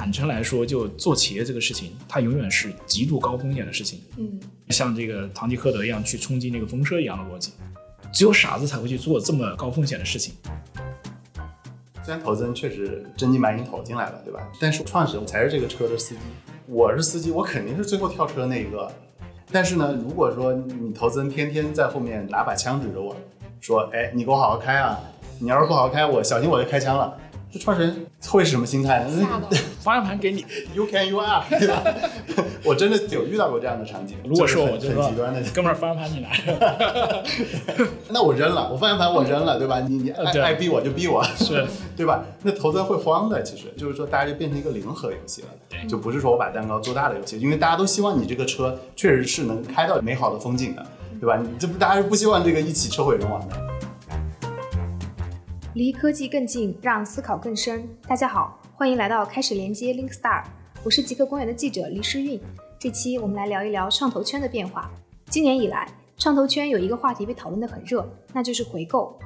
坦诚来说，就做企业这个事情，它永远是极度高风险的事情。嗯，像这个堂吉诃德一样去冲击那个风车一样的逻辑，只有傻子才会去做这么高风险的事情。虽然投资人确实真金白银投进来了，对吧？但是创始人才是这个车的司机，我是司机，我肯定是最后跳车那一个。但是呢，如果说你投资人天天在后面拿把枪指着我说：“哎，你给我好好开啊！你要是不好好开，我小心我就开枪了。”这创始人会是什么心态呢？方向 盘给你，You can you are，对 吧？我真的有遇到过这样的场景。如果说我，就很极端的，哥们儿，方向盘你拿着。那我扔了，我方向盘我扔了，对吧？你你爱爱逼我就逼我，是，对吧？那投资人会慌的，其实就是说大家就变成一个零和游戏了，就不是说我把蛋糕做大的游戏，因为大家都希望你这个车确实是能开到美好的风景的，对吧？你这不大家是不希望这个一起车毁人亡的。离科技更近，让思考更深。大家好，欢迎来到开始连接 Link Star，我是极客公园的记者黎诗韵。这期我们来聊一聊创投圈的变化。今年以来，创投圈有一个话题被讨论得很热，那就是回购。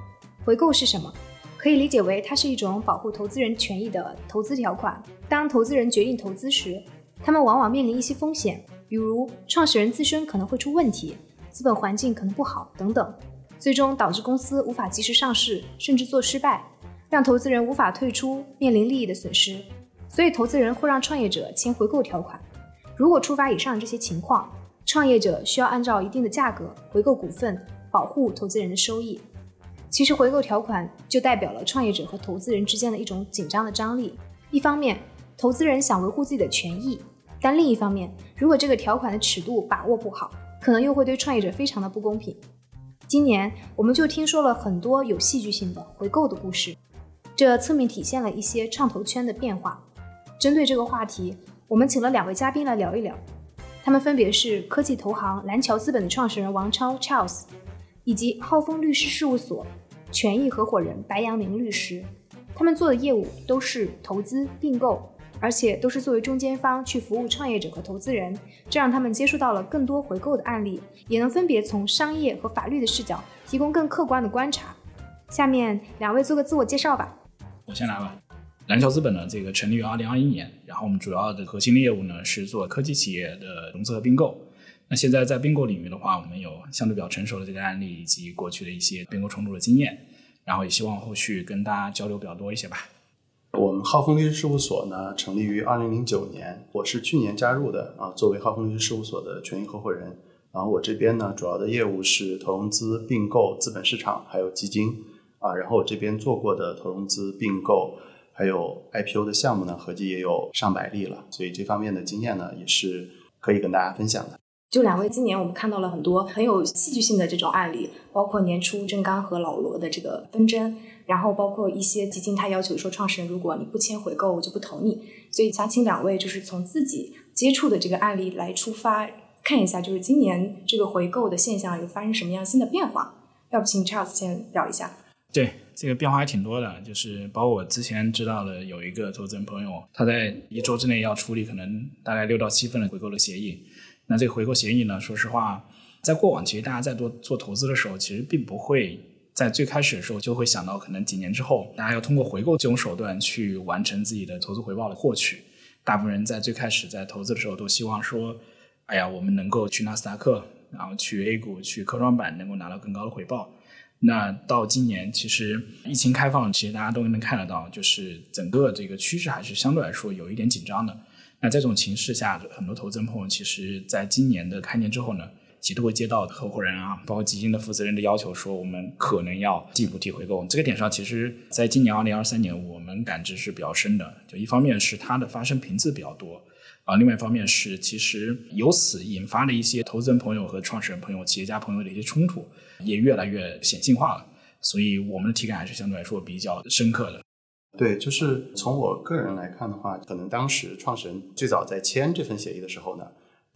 回购是什么？可以理解为它是一种保护投资人权益的投资条款。当投资人决定投资时，他们往往面临一些风险，比如创始人自身可能会出问题，资本环境可能不好等等。最终导致公司无法及时上市，甚至做失败，让投资人无法退出，面临利益的损失。所以，投资人会让创业者签回购条款。如果触发以上这些情况，创业者需要按照一定的价格回购股份，保护投资人的收益。其实，回购条款就代表了创业者和投资人之间的一种紧张的张力。一方面，投资人想维护自己的权益，但另一方面，如果这个条款的尺度把握不好，可能又会对创业者非常的不公平。今年我们就听说了很多有戏剧性的回购的故事，这侧面体现了一些创投圈的变化。针对这个话题，我们请了两位嘉宾来聊一聊，他们分别是科技投行蓝桥资本的创始人王超 Charles，以及浩峰律师事务所权益合伙人白杨明律师。他们做的业务都是投资并购。而且都是作为中间方去服务创业者和投资人，这让他们接触到了更多回购的案例，也能分别从商业和法律的视角提供更客观的观察。下面两位做个自我介绍吧。我先来吧。蓝桥资本呢，这个成立于二零二一年，然后我们主要的核心业务呢是做科技企业的融资和并购。那现在在并购领域的话，我们有相对比较成熟的这个案例，以及过去的一些并购重组的经验，然后也希望后续跟大家交流比较多一些吧。我们浩峰律师事务所呢，成立于二零零九年，我是去年加入的啊，作为浩峰律师事务所的权益合伙人。然后我这边呢，主要的业务是投融资、并购、资本市场，还有基金啊。然后我这边做过的投融资、并购，还有 IPO 的项目呢，合计也有上百例了，所以这方面的经验呢，也是可以跟大家分享的。就两位，今年我们看到了很多很有戏剧性的这种案例，包括年初郑刚和老罗的这个纷争。然后包括一些基金，他要求说，创始人如果你不签回购，我就不投你。所以想请两位就是从自己接触的这个案例来出发，看一下就是今年这个回购的现象有发生什么样新的变化。要不请 Charles 先聊一下。对，这个变化还挺多的，就是包括我之前知道的有一个投资人朋友，他在一周之内要处理可能大概六到七份的回购的协议。那这个回购协议呢，说实话，在过往其实大家在做做投资的时候，其实并不会。在最开始的时候，就会想到可能几年之后，大家要通过回购这种手段去完成自己的投资回报的获取。大部分人在最开始在投资的时候，都希望说，哎呀，我们能够去纳斯达克，然后去 A 股、去科创板，能够拿到更高的回报。那到今年，其实疫情开放，其实大家都能看得到，就是整个这个趋势还是相对来说有一点紧张的。那这种情势下，很多投资人朋友其实在今年的开年之后呢。其实都会接到合伙人啊，包括基金的负责人的要求，说我们可能要进一步提回购。这个点上，其实在今年二零二三年，我们感知是比较深的。就一方面是它的发生频次比较多，啊，另外一方面是其实由此引发的一些投资人朋友和创始人朋友、企业家朋友的一些冲突，也越来越显性化了。所以我们的体感还是相对来说比较深刻的。对，就是从我个人来看的话，可能当时创始人最早在签这份协议的时候呢。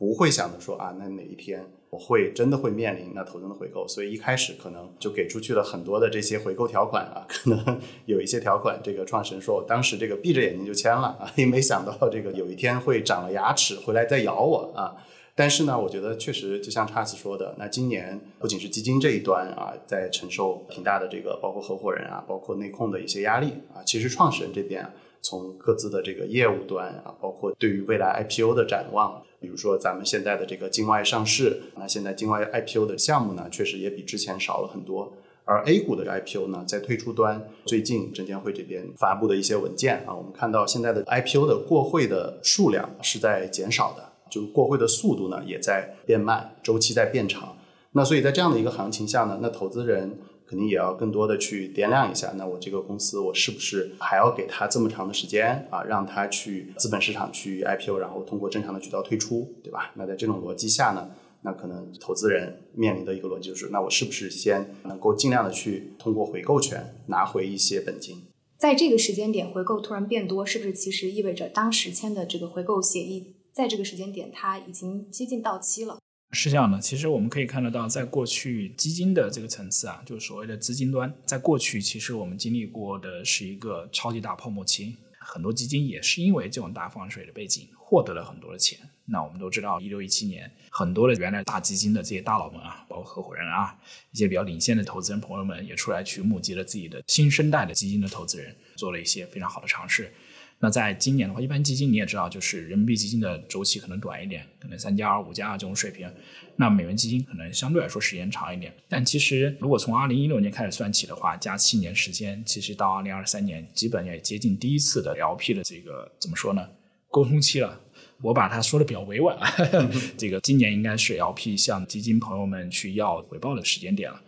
不会想着说啊，那哪一天我会真的会面临那投资的回购，所以一开始可能就给出去了很多的这些回购条款啊，可能有一些条款，这个创始人说我当时这个闭着眼睛就签了啊，也没想到这个有一天会长了牙齿回来再咬我啊。但是呢，我觉得确实就像 Charles 说的，那今年不仅是基金这一端啊，在承受挺大的这个包括合伙人啊，包括内控的一些压力啊，其实创始人这边啊，从各自的这个业务端啊，包括对于未来 IPO 的展望，比如说咱们现在的这个境外上市，那现在境外 IPO 的项目呢，确实也比之前少了很多。而 A 股的 IPO 呢，在退出端，最近证监会这边发布的一些文件啊，我们看到现在的 IPO 的过会的数量是在减少的，就过会的速度呢也在变慢，周期在变长。那所以在这样的一个行情下呢，那投资人肯定也要更多的去掂量一下，那我这个公司我是不是还要给他这么长的时间啊，让他去资本市场去 IPO，然后通过正常的渠道退出，对吧？那在这种逻辑下呢？那可能投资人面临的一个逻辑就是，那我是不是先能够尽量的去通过回购权拿回一些本金？在这个时间点回购突然变多，是不是其实意味着当时签的这个回购协议，在这个时间点它已经接近到期了？是这样的，其实我们可以看得到，在过去基金的这个层次啊，就是所谓的资金端，在过去其实我们经历过的是一个超级大泡沫期，很多基金也是因为这种大放水的背景，获得了很多的钱。那我们都知道，一六一七年，很多的原来大基金的这些大佬们啊，包括合伙人啊，一些比较领先的投资人朋友们，也出来去募集了自己的新生代的基金的投资人，做了一些非常好的尝试。那在今年的话，一般基金你也知道，就是人民币基金的周期可能短一点，可能三加二、五加二这种水平。那美元基金可能相对来说时间长一点。但其实，如果从二零一六年开始算起的话，加七年时间，其实到二零二三年，基本也接近第一次的 LP 的这个怎么说呢？沟通期了。我把它说的比较委婉啊，这个今年应该是 LP 向基金朋友们去要回报的时间点了。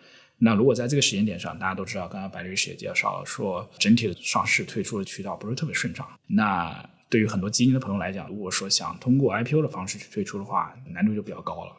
那如果在这个时间点上，大家都知道，刚刚白律师也介绍了，说整体的上市退出的渠道不是特别顺畅。那对于很多基金的朋友来讲，如果说想通过 IPO 的方式去退出的话，难度就比较高了。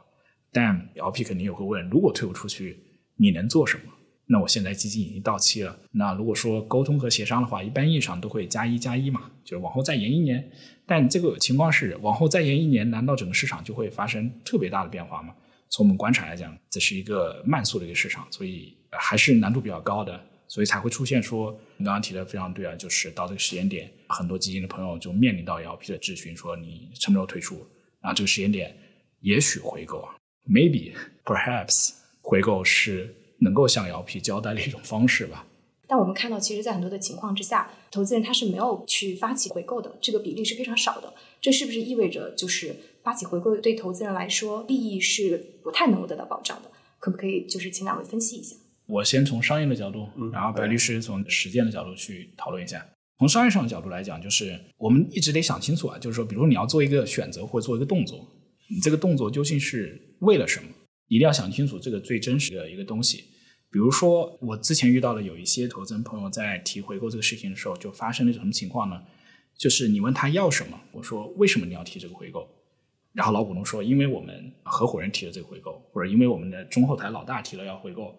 但 LP 肯定也会问，如果退不出去，你能做什么？那我现在基金已经到期了，那如果说沟通和协商的话，一般意义上都会加一加一嘛，就是往后再延一年。但这个情况是往后再延一年，难道整个市场就会发生特别大的变化吗？从我们观察来讲，这是一个慢速的一个市场，所以还是难度比较高的，所以才会出现说你刚刚提的非常对啊，就是到这个时间点，很多基金的朋友就面临到 LP 的质询，说你什么时候退出？啊，这个时间点也许回购啊，maybe perhaps 回购是。能够向 LP 交代的一种方式吧。但我们看到，其实，在很多的情况之下，投资人他是没有去发起回购的，这个比例是非常少的。这是不是意味着，就是发起回购对投资人来说，利益是不太能够得到保障的？可不可以就是请两位分析一下？我先从商业的角度，然后白律师从实践的角度去讨论一下。从商业上的角度来讲，就是我们一直得想清楚啊，就是说，比如你要做一个选择或者做一个动作，你这个动作究竟是为了什么？一定要想清楚这个最真实的一个东西。比如说，我之前遇到了有一些投资人朋友在提回购这个事情的时候，就发生了一种什么情况呢？就是你问他要什么，我说为什么你要提这个回购？然后老股东说，因为我们合伙人提了这个回购，或者因为我们的中后台老大提了要回购。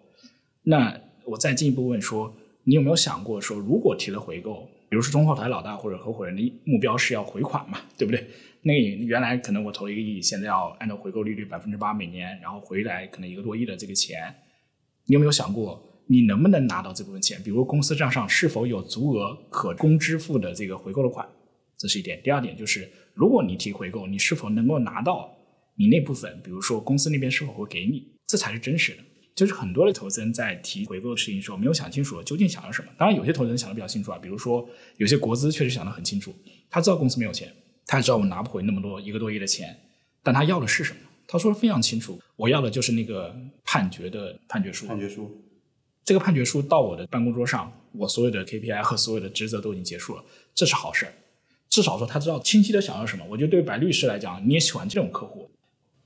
那我再进一步问说，你有没有想过说，如果提了回购，比如说中后台老大或者合伙人的目标是要回款嘛，对不对？那原来可能我投一个亿，现在要按照回购利率百分之八每年，然后回来可能一个多亿的这个钱。你有没有想过，你能不能拿到这部分钱？比如公司账上是否有足额可供支付的这个回购的款？这是一点。第二点就是，如果你提回购，你是否能够拿到你那部分？比如说公司那边是否会给你？这才是真实的。就是很多的投资人在提回购的事情时候，没有想清楚究竟想要什么。当然，有些投资人想的比较清楚啊，比如说有些国资确实想的很清楚，他知道公司没有钱，他知道我拿不回那么多一个多亿的钱，但他要的是什么？他说的非常清楚，我要的就是那个判决的判决书。判决书，这个判决书到我的办公桌上，我所有的 KPI 和所有的职责都已经结束了，这是好事儿。至少说他知道清晰的想要什么。我觉得对于白律师来讲，你也喜欢这种客户。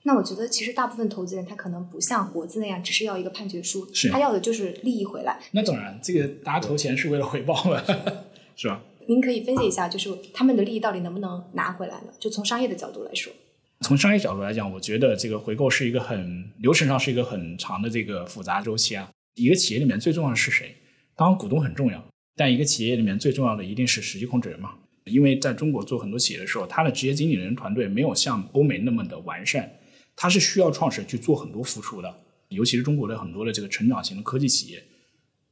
那我觉得其实大部分投资人他可能不像国资那样，只是要一个判决书，是他要的就是利益回来。那当然，这个大家投钱是为了回报嘛，是吧？您可以分析一下，就是他们的利益到底能不能拿回来呢？就从商业的角度来说。从商业角度来讲，我觉得这个回购是一个很流程上是一个很长的这个复杂周期啊。一个企业里面最重要的是谁？当然股东很重要，但一个企业里面最重要的一定是实际控制人嘛。因为在中国做很多企业的时候，他的职业经理人团队没有像欧美那么的完善，他是需要创始人去做很多付出的。尤其是中国的很多的这个成长型的科技企业，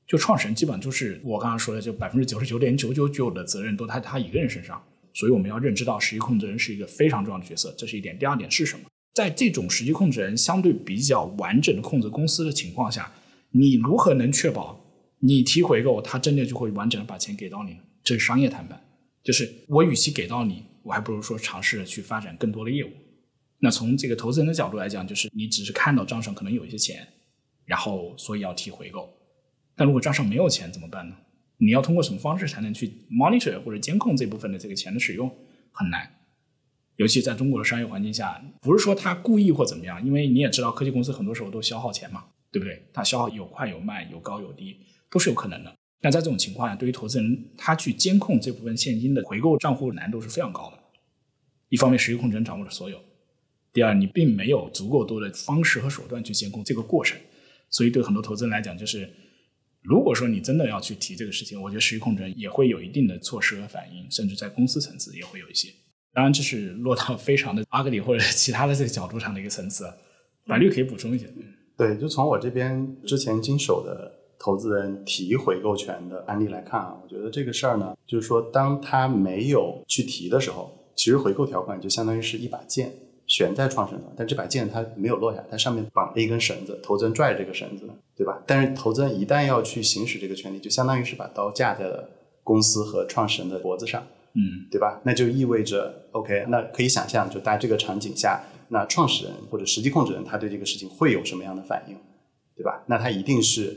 就创始人基本就是我刚刚说的，就百分之九十九点九九九的责任都在他一个人身上。所以我们要认知到，实际控制人是一个非常重要的角色，这是一点。第二点是什么？在这种实际控制人相对比较完整的控制公司的情况下，你如何能确保你提回购，他真的就会完整的把钱给到你？这是商业谈判，就是我与其给到你，我还不如说尝试着去发展更多的业务。那从这个投资人的角度来讲，就是你只是看到账上可能有一些钱，然后所以要提回购。但如果账上没有钱怎么办呢？你要通过什么方式才能去 monitor 或者监控这部分的这个钱的使用？很难。尤其在中国的商业环境下，不是说他故意或怎么样，因为你也知道，科技公司很多时候都消耗钱嘛，对不对？它消耗有快有慢，有高有低，都是有可能的。那在这种情况下，对于投资人，他去监控这部分现金的回购账户难度是非常高的。一方面，实际控制人掌握了所有；第二，你并没有足够多的方式和手段去监控这个过程。所以，对很多投资人来讲，就是如果说你真的要去提这个事情，我觉得实际控制人也会有一定的措施和反应，甚至在公司层次也会有一些。当然，这是落到非常的阿格里或者其他的这个角度上的一个层次。法律可以补充一些。对，就从我这边之前经手的投资人提回购权的案例来看啊，我觉得这个事儿呢，就是说当他没有去提的时候，其实回购条款就相当于是一把剑悬在创始人但这把剑它没有落下，它上面绑着一根绳子，投资人拽着这个绳子，对吧？但是投资人一旦要去行使这个权利，就相当于是把刀架在了公司和创始人的脖子上。嗯，对吧？那就意味着，OK，那可以想象，就在这个场景下，那创始人或者实际控制人他对这个事情会有什么样的反应，对吧？那他一定是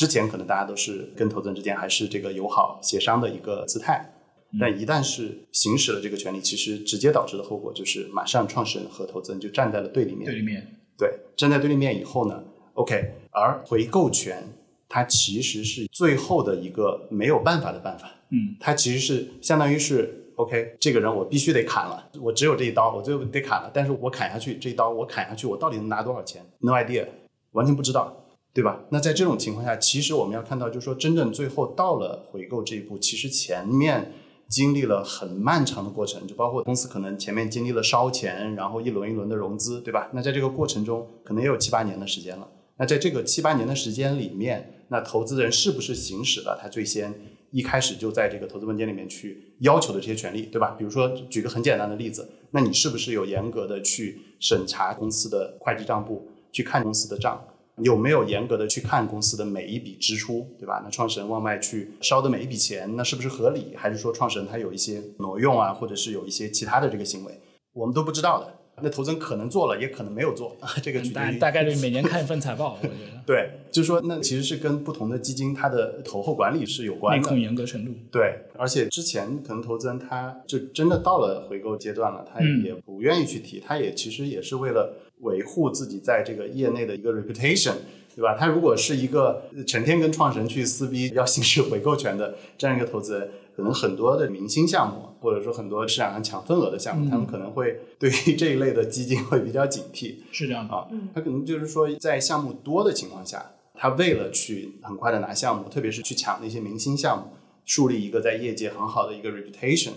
之前可能大家都是跟投资人之间还是这个友好协商的一个姿态，但一旦是行使了这个权利，其实直接导致的后果就是马上创始人和投资人就站在了对立面。对立面，对，站在对立面以后呢，OK，而回购权它其实是最后的一个没有办法的办法。嗯，它其实是相当于是 OK，这个人我必须得砍了，我只有这一刀，我最后得砍了。但是我砍下去这一刀，我砍下去，我到底能拿多少钱？No idea，完全不知道，对吧？那在这种情况下，其实我们要看到，就是说真正最后到了回购这一步，其实前面经历了很漫长的过程，就包括公司可能前面经历了烧钱，然后一轮一轮的融资，对吧？那在这个过程中，可能也有七八年的时间了。那在这个七八年的时间里面，那投资人是不是行使了他最先？一开始就在这个投资文件里面去要求的这些权利，对吧？比如说举个很简单的例子，那你是不是有严格的去审查公司的会计账簿，去看公司的账，有没有严格的去看公司的每一笔支出，对吧？那创始人往外去烧的每一笔钱，那是不是合理？还是说创始人他有一些挪用啊，或者是有一些其他的这个行为，我们都不知道的。那投资人可能做了，也可能没有做，这个大大概率每年看一份财报，我觉得。对，就是说，那其实是跟不同的基金它的投后管理是有关的，内控严格程度。对，而且之前可能投资人他就真的到了回购阶段了，他也不愿意去提，他也其实也是为了维护自己在这个业内的一个 reputation，对吧？他如果是一个成天跟创始人去撕逼，要行使回购权的这样一个投资人。可能很多的明星项目，或者说很多市场上抢份额的项目，他们可能会对于这一类的基金会比较警惕。是这样的啊，他可能就是说，在项目多的情况下，他为了去很快的拿项目，特别是去抢那些明星项目，树立一个在业界很好的一个 reputation，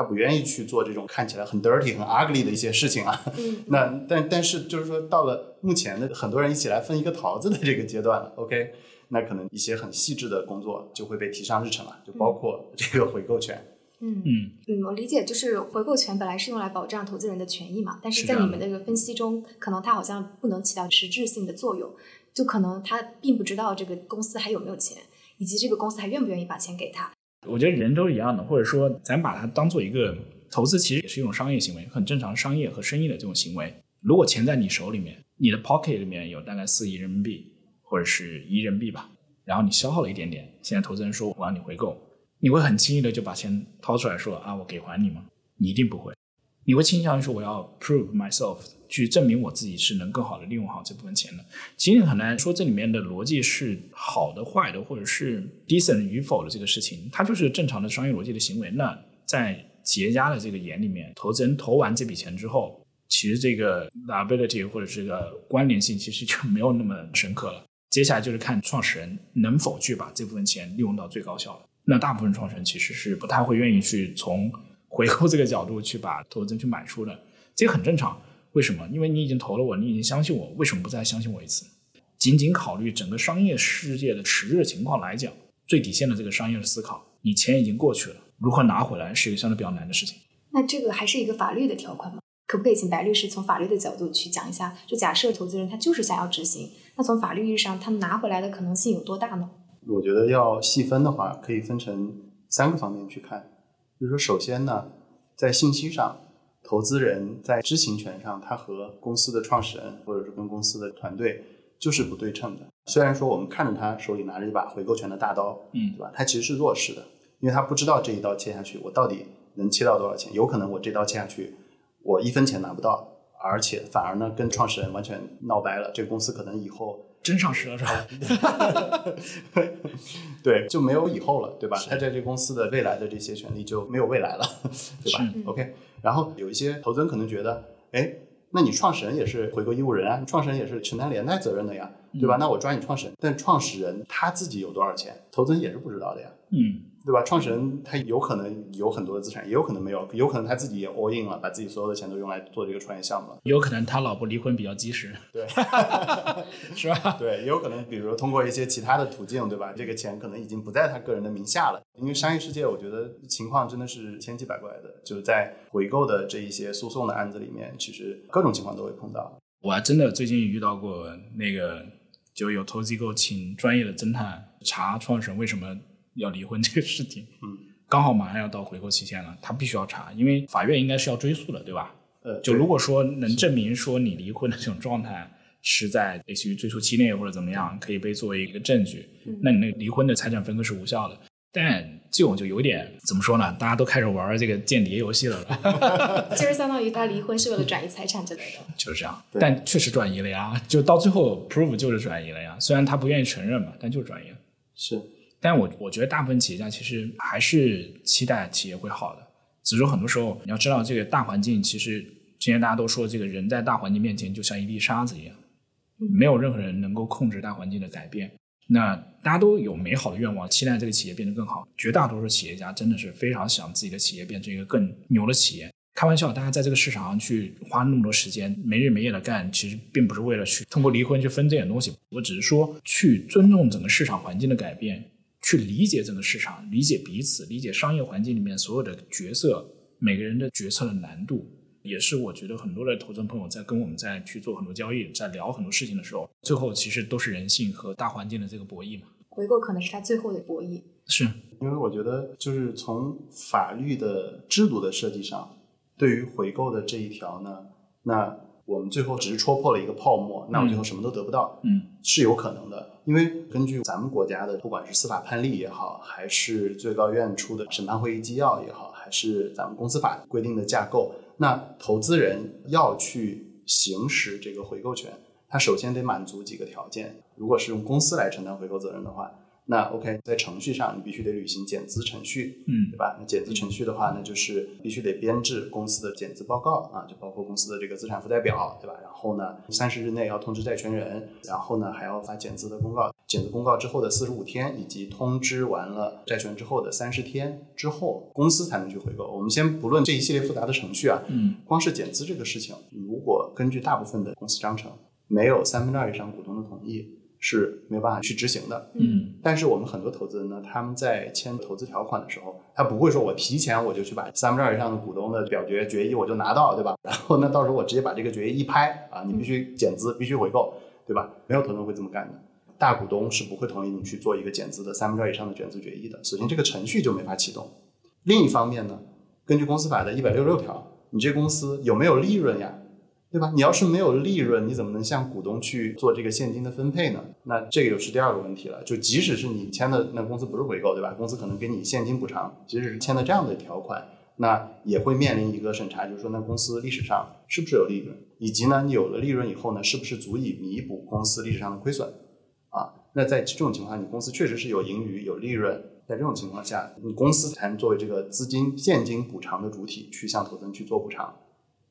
他不愿意去做这种看起来很 dirty、很 ugly 的一些事情啊。那但但是就是说，到了目前的很多人一起来分一个桃子的这个阶段了，OK。那可能一些很细致的工作就会被提上日程了，就包括这个回购权。嗯嗯嗯，我理解，就是回购权本来是用来保障投资人的权益嘛，但是在你们的这个分析中，可能它好像不能起到实质性的作用，就可能他并不知道这个公司还有没有钱，以及这个公司还愿不愿意把钱给他。我觉得人都是一样的，或者说咱把它当做一个投资，其实也是一种商业行为，很正常商业和生意的这种行为。如果钱在你手里面，你的 pocket 里面有大概四亿人民币。或者是一人民币吧，然后你消耗了一点点，现在投资人说我让你回购，你会很轻易的就把钱掏出来说啊，我给还你吗？你一定不会，你会倾向于说我要 prove myself，去证明我自己是能更好的利用好这部分钱的。其实很难说这里面的逻辑是好的、坏的，或者是 decent 与否的这个事情，它就是正常的商业逻辑的行为。那在企业家的这个眼里面，投资人投完这笔钱之后，其实这个 liability 或者这个关联性其实就没有那么深刻了。接下来就是看创始人能否去把这部分钱利用到最高效了。那大部分创始人其实是不太会愿意去从回购这个角度去把投资人去买出的，这个很正常。为什么？因为你已经投了我，你已经相信我，为什么不再相信我一次？仅仅考虑整个商业世界的实质情况来讲，最底线的这个商业的思考，你钱已经过去了，如何拿回来是一个相对比较难的事情。那这个还是一个法律的条款吗？可不可以请白律师从法律的角度去讲一下？就假设投资人他就是想要执行，那从法律意义上他拿回来的可能性有多大呢？我觉得要细分的话，可以分成三个方面去看。就是说，首先呢，在信息上，投资人在知情权上，他和公司的创始人或者是跟公司的团队就是不对称的。虽然说我们看着他手里拿着一把回购权的大刀，嗯对吧？他其实是弱势的，因为他不知道这一刀切下去，我到底能切到多少钱。有可能我这刀切下去，我一分钱拿不到，而且反而呢跟创始人完全闹掰了。这个公司可能以后真上市了是吧？对，就没有以后了，对吧？他在这公司的未来的这些权利就没有未来了，对吧？OK，然后有一些投资人可能觉得，哎，那你创始人也是回购义务人啊，创始人也是承担连带责任的呀，对吧？那我抓你创始人，但创始人他自己有多少钱，投资人也是不知道的呀，嗯，对吧？创始人他有可能有很多的资产，也有可能没有，有可能他自己也 all in 了，把自己所有的钱都用来做这个创业项目了。有可能他老婆离婚比较及时，对，是吧？对，也有可能，比如说通过一些其他的途径，对吧？这个钱可能已经不在他个人的名下了。因为商业世界，我觉得情况真的是千奇百怪的，就是在回购的这一些诉讼的案子里面，其实各种情况都会碰到。我还真的最近遇到过那个，就有投资机构请专业的侦探查创始人为什么要离婚这个事情。嗯，刚好马上要到回购期限了，他必须要查，因为法院应该是要追诉的，对吧？呃，就如果说能证明说你离婚的这种状态是在类似于追诉期内或者怎么样，可以被作为一个证据，那你那个离婚的财产分割是无效的。但这种就有点怎么说呢？大家都开始玩这个间谍游戏了，就是相当于他离婚是为了转移财产之类的。就是这样。但确实转移了呀，就到最后 prove 就是转移了呀。虽然他不愿意承认嘛，但就是转移了。是但我我觉得大部分企业家其实还是期待企业会好的，只是说很多时候你要知道这个大环境，其实之前大家都说这个人在大环境面前就像一粒沙子一样，没有任何人能够控制大环境的改变。那大家都有美好的愿望，期待这个企业变得更好。绝大多数企业家真的是非常想自己的企业变成一个更牛的企业。开玩笑，大家在这个市场上去花那么多时间，没日没夜的干，其实并不是为了去通过离婚去分这点东西。我只是说去尊重整个市场环境的改变，去理解整个市场，理解彼此，理解商业环境里面所有的角色，每个人的决策的难度，也是我觉得很多的投资人朋友在跟我们在去做很多交易，在聊很多事情的时候，最后其实都是人性和大环境的这个博弈嘛。回购可能是他最后的博弈。是，因为我觉得，就是从法律的制度的设计上，对于回购的这一条呢，那我们最后只是戳破了一个泡沫，那我最后什么都得不到，嗯，是有可能的。因为根据咱们国家的，不管是司法判例也好，还是最高院出的审判会议纪要也好，还是咱们公司法规定的架构，那投资人要去行使这个回购权，他首先得满足几个条件。如果是用公司来承担回购责任的话，那 OK，在程序上你必须得履行减资程序，嗯对吧？那减资程序的话，那就是必须得编制公司的减资报告啊，就包括公司的这个资产负债表，对吧？然后呢，三十日内要通知债权人，然后呢还要发减资的公告，减资公告之后的四十五天，以及通知完了债权之后的三十天之后，公司才能去回购。我们先不论这一系列复杂的程序啊，嗯，光是减资这个事情，如果根据大部分的公司章程，没有三分之二以上股东的同意，是没有办法去执行的。嗯，但是我们很多投资人呢，他们在签投资条款的时候，他不会说我提前我就去把三分之二以上的股东的表决决议我就拿到，对吧？然后呢，到时候我直接把这个决议一拍啊，你必须减资，必须回购，对吧？没有投资人会这么干的。大股东是不会同意你去做一个减资的三分之二以上的减资决议的。首先，这个程序就没法启动。另一方面呢，根据公司法的一百六十六条，你这公司有没有利润呀？对吧？你要是没有利润，你怎么能向股东去做这个现金的分配呢？那这个又是第二个问题了。就即使是你签的那公司不是回购，对吧？公司可能给你现金补偿，即使是签的这样的条款，那也会面临一个审查，就是说那公司历史上是不是有利润，以及呢，你有了利润以后呢，是不是足以弥补公司历史上的亏损啊？那在这种情况下，你公司确实是有盈余、有利润，在这种情况下，你公司才能作为这个资金现金补偿的主体去向投资人去做补偿。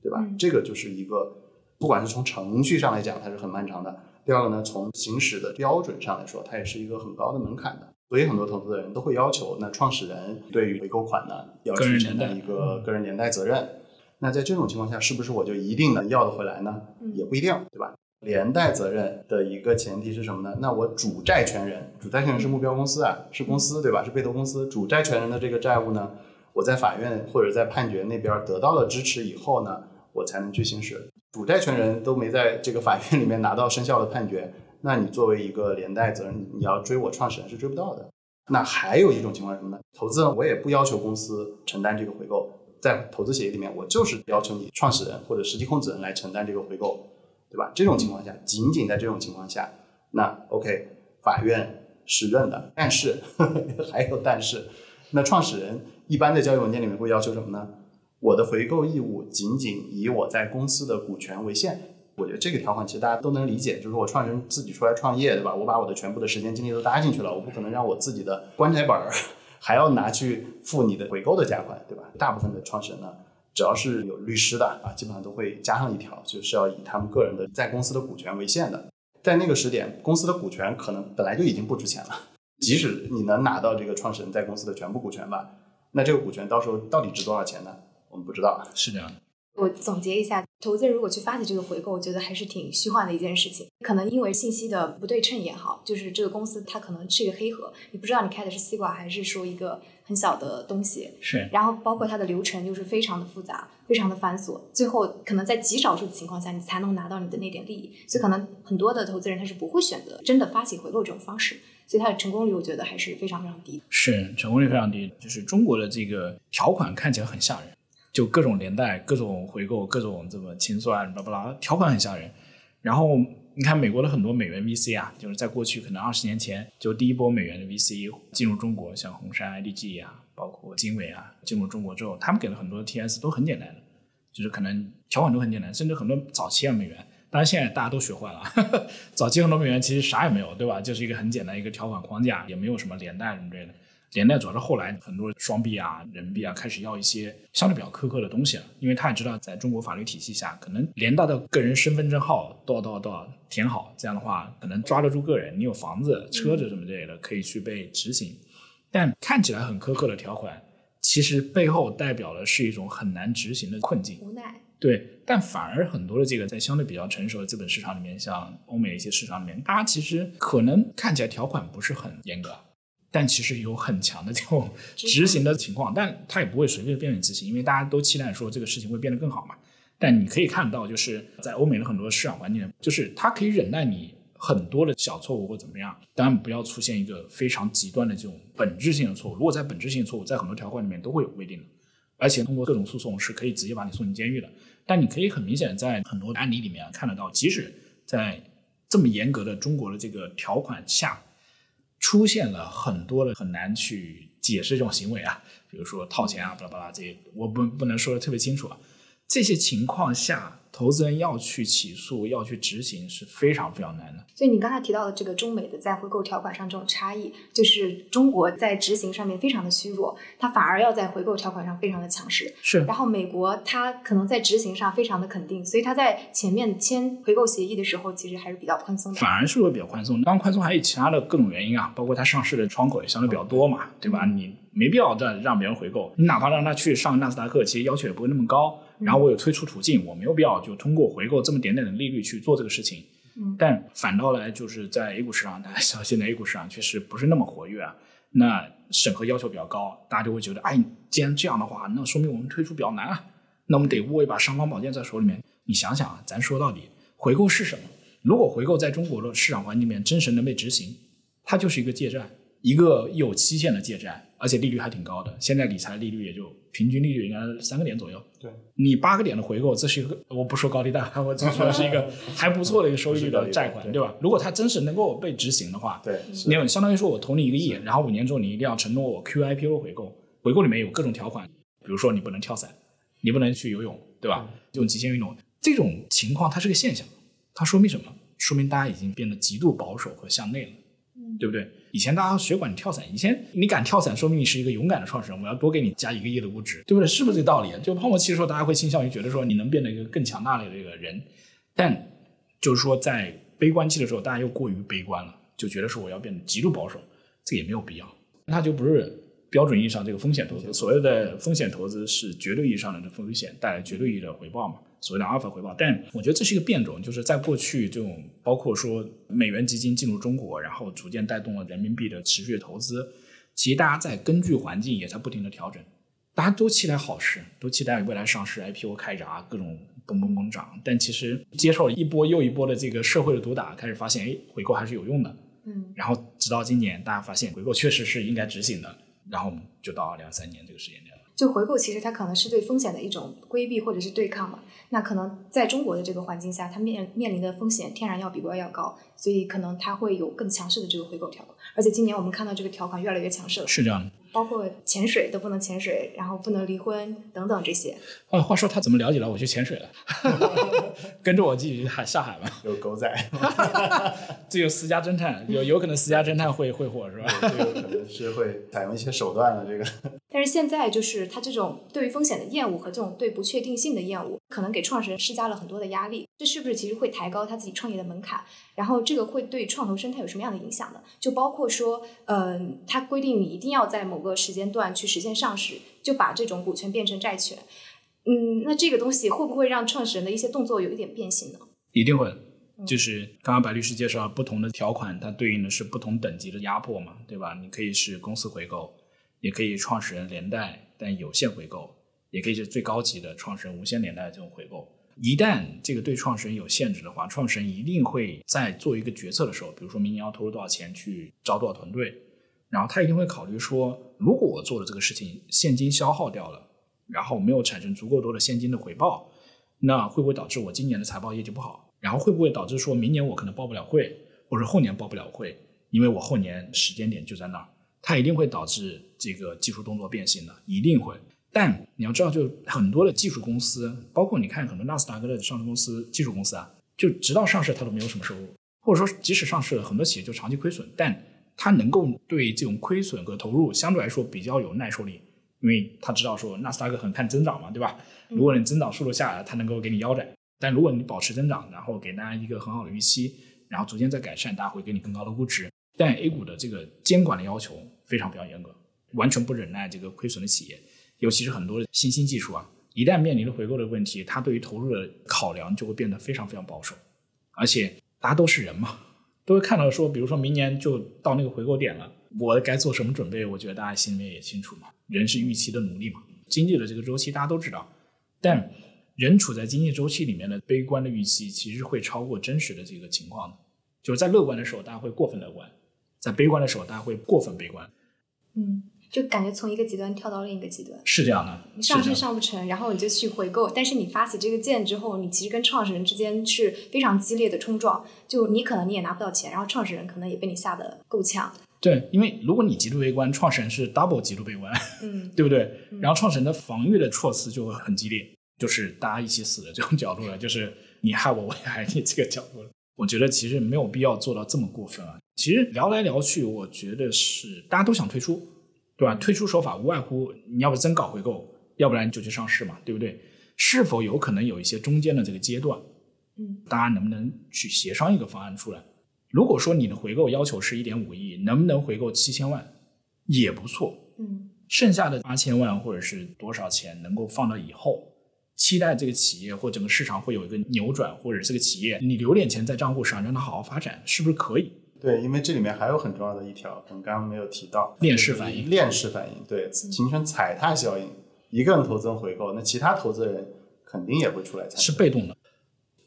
对吧？嗯这个就是一个，不管是从程序上来讲，它是很漫长的；第二个呢，从行使的标准上来说，它也是一个很高的门槛的。所以很多投资人都会要求，那创始人对于回购款呢，要去承担一个个人连带责任。那在这种情况下，是不是我就一定能要得回来呢？嗯也不一定，对吧？连带责任的一个前提是什么呢？那我主债权人，主债权人是目标公司啊，是公司对吧？是被投公司主债权人的这个债务呢，我在法院或者在判决那边得到了支持以后呢，我才能去行使。主债权人都没在这个法院里面拿到生效的判决，那你作为一个连带责任，你要追我创始人是追不到的。那还有一种情况是什么呢？投资人我也不要求公司承担这个回购，在投资协议里面，我就是要求你创始人或者实际控制人来承担这个回购，对吧？这种情况下，仅仅在这种情况下，那 OK，法院是认的。但是 还有但是，那创始人一般的交易文件里面会要求什么呢？我的回购义务仅仅以我在公司的股权为限。我觉得这个条款其实大家都能理解，就是我创始人自己出来创业，对吧？我把我的全部的时间精力都搭进去了，我不可能让我自己的棺材本儿 还要拿去付你的回购的价款，对吧？大部分的创始人呢，只要是有律师的啊，基本上都会加上一条，就是要以他们个人的在公司的股权为限的。在那个时点，公司的股权可能本来就已经不值钱了，即使你能拿到这个创始人在公司的全部股权吧，那这个股权到时候到底值多少钱呢？我们不知道。是这样的。我总结一下，投资人如果去发起这个回购，我觉得还是挺虚幻的一件事情。可能因为信息的不对称也好，就是这个公司它可能是一个黑盒，你不知道你开的是西瓜还是说一个很小的东西。是。然后包括它的流程就是非常的复杂，非常的繁琐，最后可能在极少数的情况下，你才能拿到你的那点利益。所以可能很多的投资人他是不会选择真的发起回购这种方式，所以它的成功率我觉得还是非常非常低的。是成功率非常低，就是中国的这个条款看起来很吓人。就各种连带、各种回购、各种这么清算，巴拉巴拉，条款很吓人。然后你看美国的很多美元 VC 啊，就是在过去可能二十年前，就第一波美元的 VC 进入中国，像红杉、IDG 啊，包括经纬啊，进入中国之后，他们给了很多 TS 都很简单的，就是可能条款都很简单，甚至很多早期啊美元，当然现在大家都学坏了，早期很多美元其实啥也没有，对吧？就是一个很简单一个条款框架，也没有什么连带什么之类的。连带主要是后来很多双币啊、人民币啊开始要一些相对比较苛刻的东西了，因为他也知道在中国法律体系下，可能连带的个人身份证号多少多少多少填好，这样的话可能抓得住个人，你有房子、车子什么之类的可以去被执行。但看起来很苛刻的条款，其实背后代表的是一种很难执行的困境。无奈。对，但反而很多的这个在相对比较成熟的资本市场里面，像欧美的一些市场里面，大家其实可能看起来条款不是很严格。但其实有很强的这种执行的情况，但它也不会随便便执行，因为大家都期待说这个事情会变得更好嘛。但你可以看到，就是在欧美的很多市场环境，就是它可以忍耐你很多的小错误或怎么样，当然不要出现一个非常极端的这种本质性的错误。如果在本质性错误，在很多条款里面都会有规定的，而且通过各种诉讼是可以直接把你送进监狱的。但你可以很明显在很多案例里面看得到，即使在这么严格的中国的这个条款下。出现了很多的很难去解释这种行为啊，比如说套钱啊，巴拉巴拉这些，我不不能说的特别清楚啊。这些情况下。投资人要去起诉，要去执行是非常非常难的。所以你刚才提到的这个中美的在回购条款上这种差异，就是中国在执行上面非常的虚弱，它反而要在回购条款上非常的强势。是。然后美国它可能在执行上非常的肯定，所以它在前面签回购协议的时候，其实还是比较宽松的。反而是会比较宽松。当然宽松还有其他的各种原因啊，包括它上市的窗口也相对比较多嘛，对吧？你没必要再让别人回购，你哪怕让他去上纳斯达克，其实要求也不会那么高。然后我有退出途径，我没有必要就通过回购这么点点的利率去做这个事情。嗯，但反倒来就是在 A 股市场，大家道现在 A 股市场确实不是那么活跃啊。那审核要求比较高，大家就会觉得，哎，既然这样的话，那说明我们退出比较难啊。那我们得握一把尚方宝剑在手里面。你想想啊，咱说到底，回购是什么？如果回购在中国的市场环境里面真实能被执行，它就是一个借债，一个有期限的借债。而且利率还挺高的，现在理财利率也就平均利率应该三个点左右。对，你八个点的回购，这是一个我不说高利贷，我只说是一个还不错的一个收益率的债款，对吧？如果它真是能够被执行的话，对，你相当于说我投你一个亿，然后五年之后你一定要承诺我 QIPO 回购，回购里面有各种条款，比如说你不能跳伞，你不能去游泳，对吧？这种极限运动，这种情况它是个现象，它说明什么？说明大家已经变得极度保守和向内了。对不对？以前大家学管跳伞，以前你敢跳伞，说明你是一个勇敢的创始人，我要多给你加一个亿的估值，对不对？是不是这道理？就泡沫期的时候，大家会倾向于觉得说你能变得一个更强大的这个人，但就是说在悲观期的时候，大家又过于悲观了，就觉得说我要变得极度保守，这也没有必要，那就不是。标准意义上，这个风险投资，所谓的风险投资是绝对意义上的风险带来绝对意义的回报嘛？所谓的阿尔法回报。但我觉得这是一个变种，就是在过去这种包括说美元基金进入中国，然后逐渐带动了人民币的持续投资，其实大家在根据环境也在不停的调整。大家都期待好事，都期待未来上市 IPO 开闸，各种嘣嘣嘣涨。但其实接受了一波又一波的这个社会的毒打，开始发现，哎，回购还是有用的。嗯，然后直到今年，大家发现回购确实是应该执行的，然后我们就到二零二三年这个时间点了。就回购其实它可能是对风险的一种规避或者是对抗嘛。那可能在中国的这个环境下，它面面临的风险天然要比国外要高，所以可能它会有更强势的这个回购条款。而且今年我们看到这个条款越来越强势了，是这样的。包括潜水都不能潜水，然后不能离婚等等这些。啊，话说他怎么了解了我去潜水了？跟着我继续海下海吧。有狗仔 这有私家侦探，有有可能私家侦探会会火是吧？这个可能是会采用一些手段的这个。但是现在就是他这种对于风险的厌恶和这种对不确定性的厌恶，可能给创始人施加了很多的压力。这是不是其实会抬高他自己创业的门槛？然后这个会对创投生态有什么样的影响呢？就包括说，嗯、他规定你一定要在某个时间段去实现上市，就把这种股权变成债权。嗯，那这个东西会不会让创始人的一些动作有一点变形呢？一定会。就是刚刚白律师介绍不同的条款，它对应的是不同等级的压迫嘛，对吧？你可以是公司回购，也可以创始人连带但有限回购，也可以是最高级的创始人无限连带这种回购。一旦这个对创始人有限制的话，创始人一定会在做一个决策的时候，比如说明年要投入多少钱去招多少团队，然后他一定会考虑说，如果我做的这个事情现金消耗掉了，然后没有产生足够多的现金的回报，那会不会导致我今年的财报业绩不好？然后会不会导致说明年我可能报不了会，或者后年报不了会，因为我后年时间点就在那儿，它一定会导致这个技术动作变形的，一定会。但你要知道，就很多的技术公司，包括你看很多纳斯达克的上市公司、技术公司啊，就直到上市它都没有什么收入，或者说即使上市了，很多企业就长期亏损，但它能够对这种亏损和投入相对来说比较有耐受力，因为他知道说纳斯达克很看增长嘛，对吧？如果你增长速度下来，它能够给你腰斩；但如果你保持增长，然后给大家一个很好的预期，然后逐渐在改善，大家会给你更高的估值。但 A 股的这个监管的要求非常非常严格，完全不忍耐这个亏损的企业，尤其是很多新兴技术啊，一旦面临了回购的问题，它对于投入的考量就会变得非常非常保守。而且大家都是人嘛，都会看到说，比如说明年就到那个回购点了，我该做什么准备？我觉得大家心里面也清楚嘛。人是预期的奴隶嘛，经济的这个周期大家都知道，但人处在经济周期里面的悲观的预期，其实会超过真实的这个情况的。就是在乐观的时候，大家会过分乐观；在悲观的时候，大家会过分悲观。嗯，就感觉从一个极端跳到另一个极端。是这样的，你上市是上不成，然后你就去回购，但是你发起这个剑之后，你其实跟创始人之间是非常激烈的冲撞，就你可能你也拿不到钱，然后创始人可能也被你吓得够呛。对，因为如果你极度悲观，创始人是 double 极度悲观，嗯对不对？然后创始人的防御的措辞就会很激烈，就是大家一起死的这种角度了，就是你害我，我也害你这个角度了。我觉得其实没有必要做到这么过分啊。其实聊来聊去，我觉得是大家都想退出，对吧？退出手法无外乎你要不真搞回购，要不然就去上市嘛，对不对？是否有可能有一些中间的这个阶段？嗯，大家能不能去协商一个方案出来？如果说你的回购要求是一点五亿，能不能回购七千万，也不错。嗯剩下的八千万或者是多少钱能够放到以后，期待这个企业或整个市场会有一个扭转，或者这个企业你留点钱在账户上让它好好发展，是不是可以？对，因为这里面还有很重要的一条，我们刚刚没有提到，链式反应链式反应，对，形成踩踏效应。一个人投资人回购，那其他投资人肯定也会出来参与。是被动的。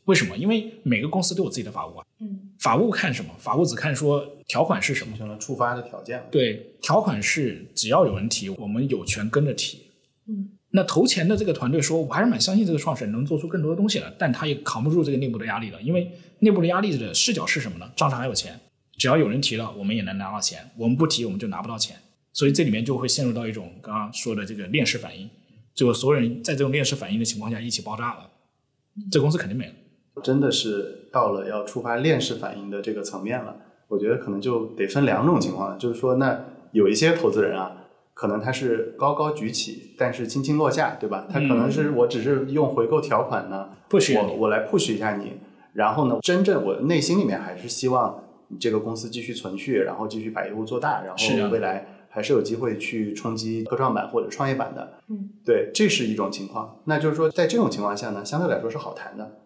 为什么？因为每个公司都有自己的法务啊。嗯法务看什么？法务只看说条款是什么形。成了触发的条件。对，条款是只要有人提，我们有权跟着提。嗯那投钱的这个团队说，我还是蛮相信这个创始人能做出更多的东西的，但他也扛不住这个内部的压力了，因为内部的压力的视角是什么呢？账上还有钱，只要有人提了，我们也能拿到钱；我们不提，我们就拿不到钱。所以这里面就会陷入到一种刚刚说的这个链式反应，最后所有人在这种链式反应的情况下一起爆炸了，这公司肯定没了。真的是到了要触发链式反应的这个层面了，我觉得可能就得分两种情况了，就是说，那有一些投资人啊，可能他是高高举起，但是轻轻落下，对吧？他可能是我只是用回购条款呢，我我来 push 一下你，然后呢，真正我内心里面还是希望你这个公司继续存续，然后继续把业务做大，然后未来还是有机会去冲击科创板或者创业板的。嗯，对，这是一种情况。那就是说，在这种情况下呢，相对来说是好谈的，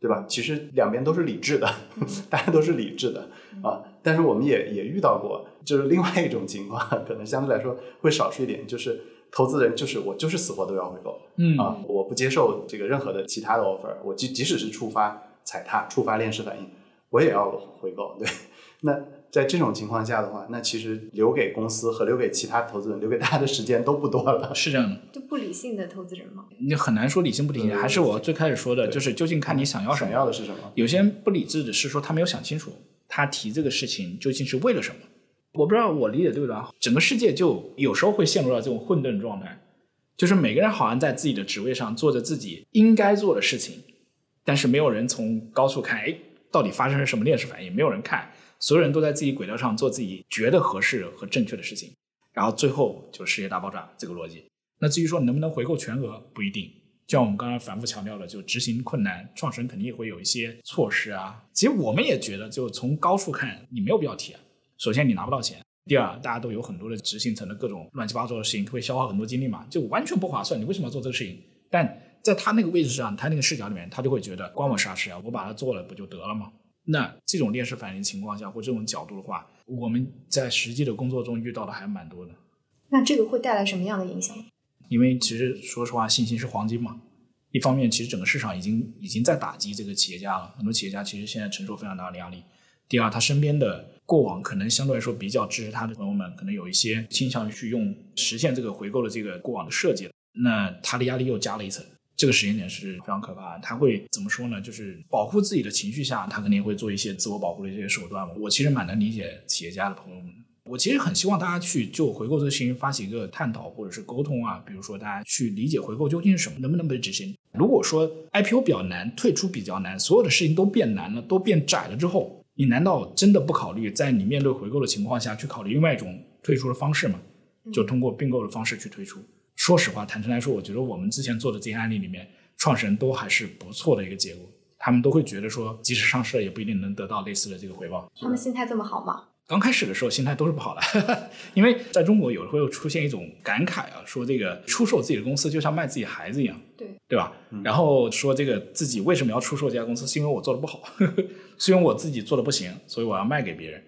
对吧？其实两边都是理智的，大家都是理智的啊。但是我们也也遇到过，就是另外一种情况，可能相对来说会少数一点，就是投资人就是我就是死活都要回购，嗯啊，我不接受这个任何的其他的 offer，我即即使是触发踩踏、触发链式反应，我也要回购。对，那在这种情况下的话，那其实留给公司和留给其他投资人、留给大家的时间都不多了。是这样的，就不理性的投资人吗。你很难说理性不理性，还是我最开始说的，就是究竟看你想要什想么。要的是什么？有些人不理智的是说他没有想清楚，他提这个事情究竟是为了什么。我不知道我理解对不对啊？整个世界就有时候会陷入到这种混沌状态，就是每个人好像在自己的职位上做着自己应该做的事情，但是没有人从高处看，哎，到底发生了什么链式反应？没有人看，所有人都在自己轨道上做自己觉得合适和正确的事情，然后最后就世界大爆炸这个逻辑。那至于说能不能回购全额，不一定。就像我们刚刚反复强调的，就执行困难，创始人肯定也会有一些措施啊。其实我们也觉得，就从高处看，你没有必要提。首先，你拿不到钱；第二，大家都有很多的执行层的各种乱七八糟的事情，会消耗很多精力嘛，就完全不划算。你为什么要做这个事情？但在他那个位置上，他那个视角里面，他就会觉得关我啥事啊？我把它做了不就得了吗？那这种链式反应情况下，或这种角度的话，我们在实际的工作中遇到的还蛮多的。那这个会带来什么样的影响？因为其实说实话，信心是黄金嘛。一方面，其实整个市场已经已经在打击这个企业家了，很多企业家其实现在承受非常大的压力。第二，他身边的过往可能相对来说比较支持他的朋友们，可能有一些倾向于去用实现这个回购的这个过往的设计了，那他的压力又加了一层。这个时间点是非常可怕的。他会怎么说呢？就是保护自己的情绪下，他肯定会做一些自我保护的一些手段。我其实蛮能理解企业家的朋友们。我其实很希望大家去就回购这个事情发起一个探讨或者是沟通啊，比如说大家去理解回购究竟是什么，能不能被执行。如果说 IPO 比较难，退出比较难，所有的事情都变难了，都变窄了之后，你难道真的不考虑在你面对回购的情况下去考虑另外一种退出的方式吗？就通过并购的方式去退出。说实话，坦诚来说，我觉得我们之前做的这些案例里面，创始人都还是不错的一个结果。他们都会觉得说，即使上市了，也不一定能得到类似的这个回报。他们心态这么好吗？刚开始的时候心态都是不好的，因为在中国有时候出现一种感慨啊，说这个出售自己的公司就像卖自己孩子一样，对对吧？然后说这个自己为什么要出售这家公司，是因为我做的不好，是因为我自己做的不行，所以我要卖给别人。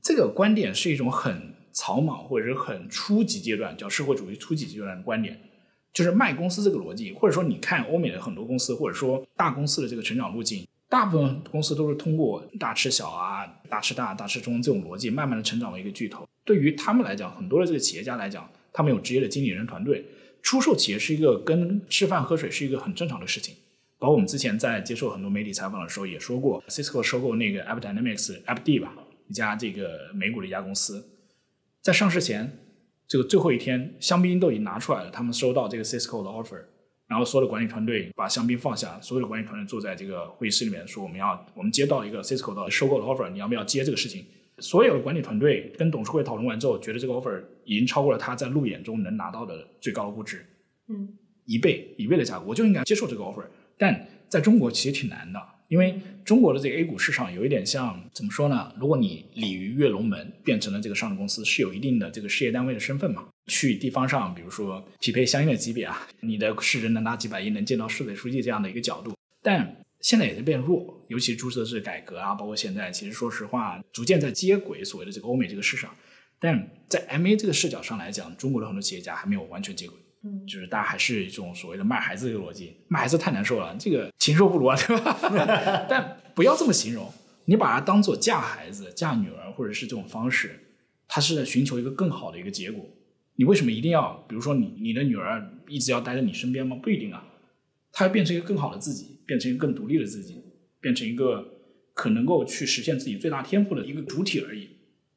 这个观点是一种很草莽或者是很初级阶段，叫社会主义初级阶段的观点，就是卖公司这个逻辑，或者说你看欧美的很多公司，或者说大公司的这个成长路径。大部分公司都是通过大吃小啊、大吃大、大吃中这种逻辑，慢慢的成长为一个巨头。对于他们来讲，很多的这个企业家来讲，他们有职业的经理人团队，出售企业是一个跟吃饭喝水是一个很正常的事情。包括我们之前在接受很多媒体采访的时候也说过，Cisco 收购那个 AppDynamics、AppD 吧，一家这个美股的一家公司，在上市前这个最后一天，香槟都已经拿出来了，他们收到这个 Cisco 的 offer。然后所有的管理团队把香槟放下，所有的管理团队坐在这个会议室里面说：“我们要，我们接到一个 Cisco 的收购的 offer，你要不要接这个事情？”所有的管理团队跟董事会讨论完之后，觉得这个 offer 已经超过了他在路演中能拿到的最高的估值，嗯，一倍一倍的价格，我就应该接受这个 offer。但在中国其实挺难的，因为中国的这个 A 股市场有一点像怎么说呢？如果你鲤鱼跃龙门变成了这个上市公司，是有一定的这个事业单位的身份嘛？去地方上，比如说匹配相应的级别啊，你的市值能拿几百亿，能见到市委书记这样的一个角度，但现在也在变弱，尤其注册制改革啊，包括现在，其实说实话，逐渐在接轨所谓的这个欧美这个市场，但在 MA 这个视角上来讲，中国的很多企业家还没有完全接轨，就是大家还是一种所谓的卖孩子这个逻辑，卖孩子太难受了，这个禽兽不如啊，对吧？但不要这么形容，你把它当做嫁孩子、嫁女儿或者是这种方式，它是在寻求一个更好的一个结果。你为什么一定要，比如说你你的女儿一直要待在你身边吗？不一定啊，她要变成一个更好的自己，变成一个更独立的自己，变成一个可能够去实现自己最大天赋的一个主体而已。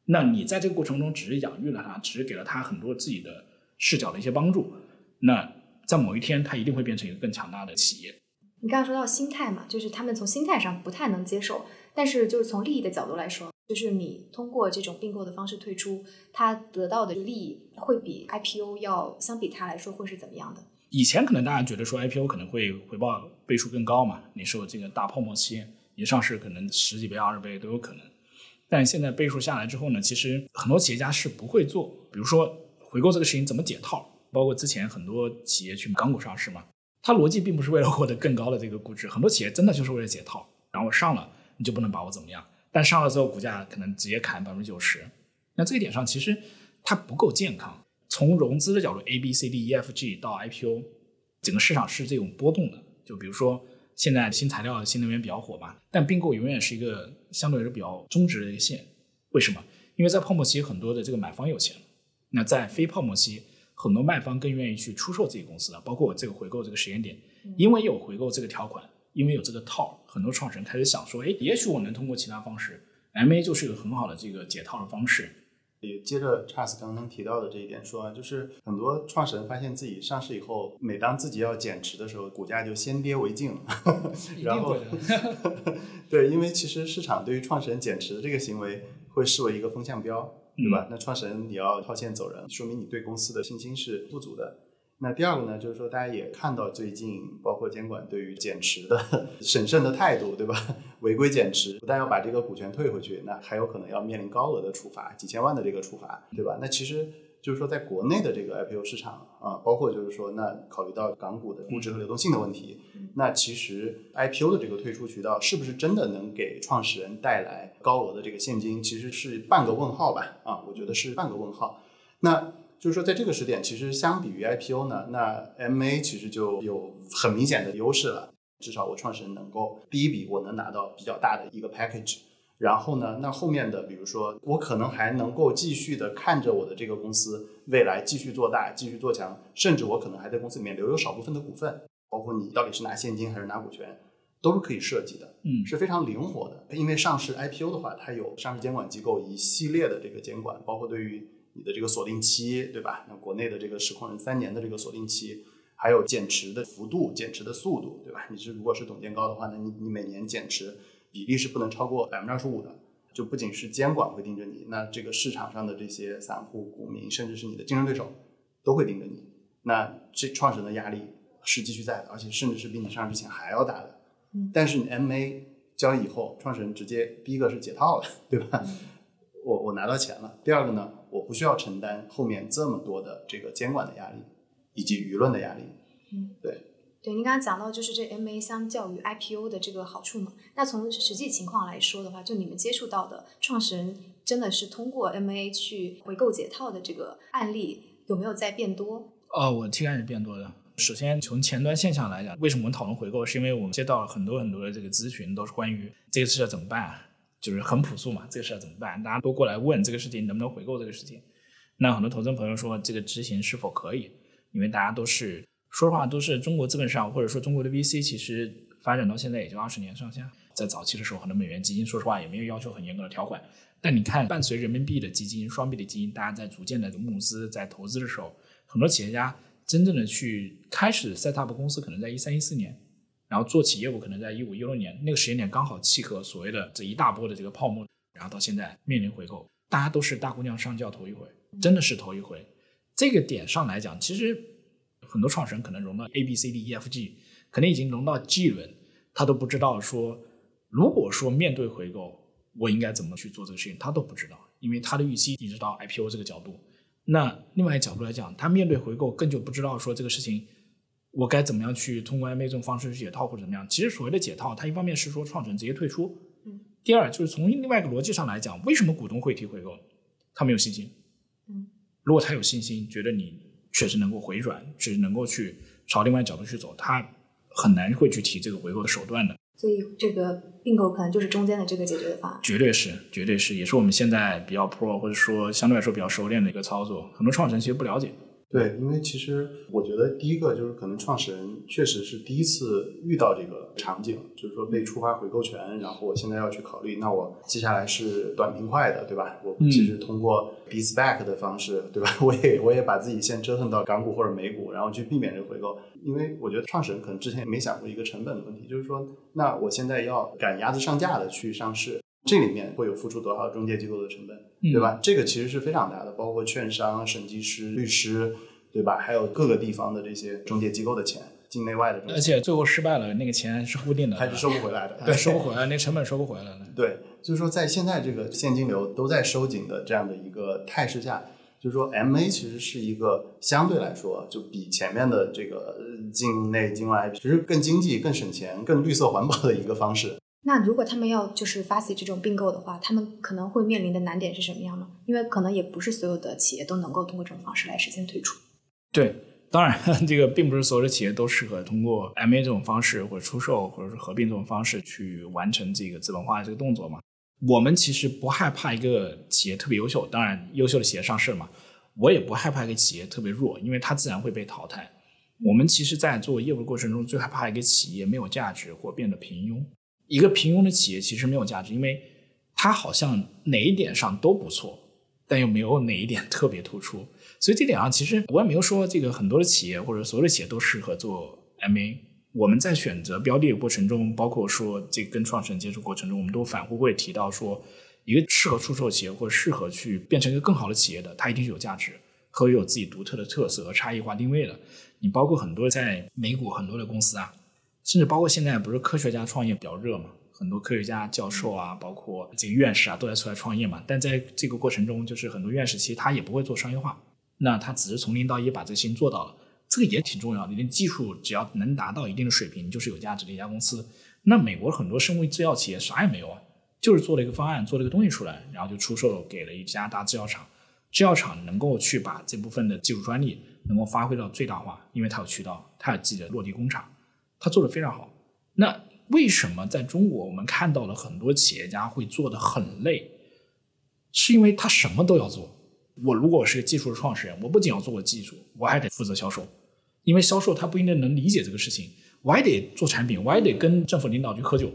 那你在这个过程中只是养育了她，只是给了她很多自己的视角的一些帮助。那在某一天，它一定会变成一个更强大的企业。你刚刚说到心态嘛，就是他们从心态上不太能接受，但是就是从利益的角度来说，就是你通过这种并购的方式退出，他得到的利益会比 IPO 要相比他来说会是怎么样的？以前可能大家觉得说 IPO 可能会回报倍数更高嘛，你受这个大泡沫期，一上市可能十几倍、二十倍都有可能。但现在倍数下来之后呢，其实很多企业家是不会做，比如说回购这个事情怎么解套，包括之前很多企业去港股上市嘛，它逻辑并不是为了获得更高的这个估值，很多企业真的就是为了解套，然后上了你就不能把我怎么样，但上了之后股价可能直接砍百分之九十，那这一点上其实它不够健康。从融资的角度，A、B、C、D、E、F、G 到 IPO，整个市场是这种波动的。就比如说现在新材料、新能源比较火嘛，但并购永远是一个相对来说比较中值的一个线。为什么？因为在泡沫期，很多的这个买方有钱；那在非泡沫期，很多卖方更愿意去出售自己公司的。包括我这个回购这个时间点，因为有回购这个条款，因为有这个套，很多创始人开始想说：哎，也许我能通过其他方式，MA 就是一个很好的这个解套的方式。也接着 Charles 刚刚提到的这一点说啊，就是很多创始人发现自己上市以后，每当自己要减持的时候，股价就先跌为敬。然后，对，因为其实市场对于创始人减持的这个行为会视为一个风向标，对吧？那创始人你要套现走人，说明你对公司的信心是不足的。那第二个呢，就是说大家也看到最近包括监管对于减持的 审慎的态度，对吧？违规减持不但要把这个股权退回去，那还有可能要面临高额的处罚，几千万的这个处罚，对吧？那其实就是说在国内的这个 IPO 市场啊，包括就是说那考虑到港股的估值和流动性的问题，那其实 IPO 的这个退出渠道是不是真的能给创始人带来高额的这个现金，其实是半个问号吧？啊，我觉得是半个问号。那就是说，在这个时点，其实相比于 IPO 呢，那 MA 其实就有很明显的优势了。至少我创始人能够第一笔我能拿到比较大的一个 package，然后呢，那后面的比如说我可能还能够继续的看着我的这个公司未来继续做大、继续做强，甚至我可能还在公司里面留有少部分的股份，包括你到底是拿现金还是拿股权，都是可以设计的，嗯，是非常灵活的。因为上市 IPO 的话，它有上市监管机构一系列的这个监管，包括对于你的这个锁定期，对吧？那国内的这个实控人三年的这个锁定期，还有减持的幅度、减持的速度，对吧？你是如果是董监高的话，那你你每年减持比例是不能超过百分之二十五的。就不仅是监管会盯着你，那这个市场上的这些散户、股民，甚至是你的竞争对手，都会盯着你。那这创始人的压力是继续在的，而且甚至是比你上市之前还要大的。但是你 MA 交易以后，创始人直接第一个是解套了，对吧？我我拿到钱了。第二个呢，我不需要承担后面这么多的这个监管的压力，以及舆论的压力。嗯，对。对，您刚刚讲到就是这 MA 相较于 IPO 的这个好处嘛。那从实际情况来说的话，就你们接触到的创始人真的是通过 MA 去回购解套的这个案例，有没有在变多？哦，我听感是变多的。首先从前端现象来讲，为什么我们讨论回购？是因为我们接到了很多很多的这个咨询，都是关于这个事要怎么办，就是很朴素嘛，这个事要怎么办？大家都过来问这个事情能不能回购这个事情。那很多投资朋友说这个执行是否可以？因为大家都是说实话，都是中国资本市场或者说中国的 VC，其实发展到现在也就二十年上下。在早期的时候，很多美元基金说实话也没有要求很严格的条款。但你看，伴随人民币的基金、双币的基金，大家在逐渐的募资、在投资的时候，很多企业家真正的去开始 set up 公司，可能在一三一四年，然后做起业务可能在一五一六年，那个时间点刚好契合所谓的这一大波的这个泡沫，然后到现在面临回购，大家都是大姑娘上轿头一回，真的是头一回。这个点上来讲，其实很多创始人可能融到 A B C D E F G，可能已经融到 G 轮，他都不知道说，如果说面对回购，我应该怎么去做这个事情，他都不知道，因为他的预期一直到 IPO 这个角度。那另外一个角度来讲，他面对回购更就不知道说这个事情，我该怎么样去通过 MA 这种方式去解套或者怎么样。其实所谓的解套，它一方面是说创始人直接退出，嗯，第二就是从另外一个逻辑上来讲，为什么股东会提回购？他没有信心，嗯，如果他有信心，觉得你确实能够回转，确实能够去朝另外角度去走，它很难会去提这个回购的手段的。所以这个并购可能就是中间的这个解决的方案。绝对是，绝对是，也是我们现在比较 pro 或者说相对来说比较熟练的一个操作。很多创始人其实不了解。对，因为其实我觉得第一个就是可能创始人确实是第一次遇到这个场景，就是说被触发回购权，然后我现在要去考虑，那我接下来是短平快的，对吧？我其实通过 b s p a c 的方式，对吧？我也我也把自己先折腾到港股或者美股，然后去避免这个回购。因为我觉得创始人可能之前也没想过一个成本的问题，就是说，那我现在要赶鸭子上架的去上市。这里面会有付出多少中介机构的成本，对吧？这个其实是非常大的，包括券商、审计师、律师，对吧？还有各个地方的这些中介机构的钱，境内外的。而且最后失败了，那个钱是固定的，还是收不回来的。对，收不回来，那成本收不回来了。对，就是说，在现在这个现金流都在收紧的这样的一个态势下，就是说，MA 其实是一个相对来说就比前面的这个境内境外其实更经济、更省钱、更绿色环保的一个方式。那如果他们要就是发起这种并购的话，他们可能会面临的难点是什么样呢？因为可能也不是所有的企业都能够通过这种方式来实现退出。对，当然 这个并不是所有的企业都适合通过 M A 这种方式或者出售或者是合并这种方式去完成这个资本化的这个动作嘛。我们其实不害怕一个企业特别优秀，当然优秀的企业上市嘛，我也不害怕一个企业特别弱，因为它自然会被淘汰。我们其实，在做业务过程中，最害怕一个企业没有价值或变得平庸。一个平庸的企业其实没有价值，因为它好像哪一点上都不错，但又没有哪一点特别突出。所以这点上，其实我也没有说这个很多的企业或者所有的企业都适合做 MA。我们在选择标的的过程中，包括说这跟创始人接触过程中，我们都反复会提到说，一个适合出售企业或者适合去变成一个更好的企业的，它一定是有价值和有自己独特的特色和差异化定位的。你包括很多在美股很多的公司啊。甚至包括现在不是科学家创业比较热嘛，很多科学家、教授啊，包括这个院士啊，都在出来创业嘛。但在这个过程中，就是很多院士其实他也不会做商业化，那他只是从零到一把这个事情做到了，这个也挺重要的。你的技术只要能达到一定的水平，就是有价值的一家公司。那美国很多生物制药企业啥也没有啊，就是做了一个方案，做了一个东西出来，然后就出售给了一家大制药厂。制药厂能够去把这部分的技术专利能够发挥到最大化，因为它有渠道，它有自己的落地工厂。他做的非常好，那为什么在中国我们看到了很多企业家会做的很累？是因为他什么都要做。我如果是个技术的创始人，我不仅要做我技术，我还得负责销售，因为销售他不一定能理解这个事情，我还得做产品，我还得跟政府领导去喝酒，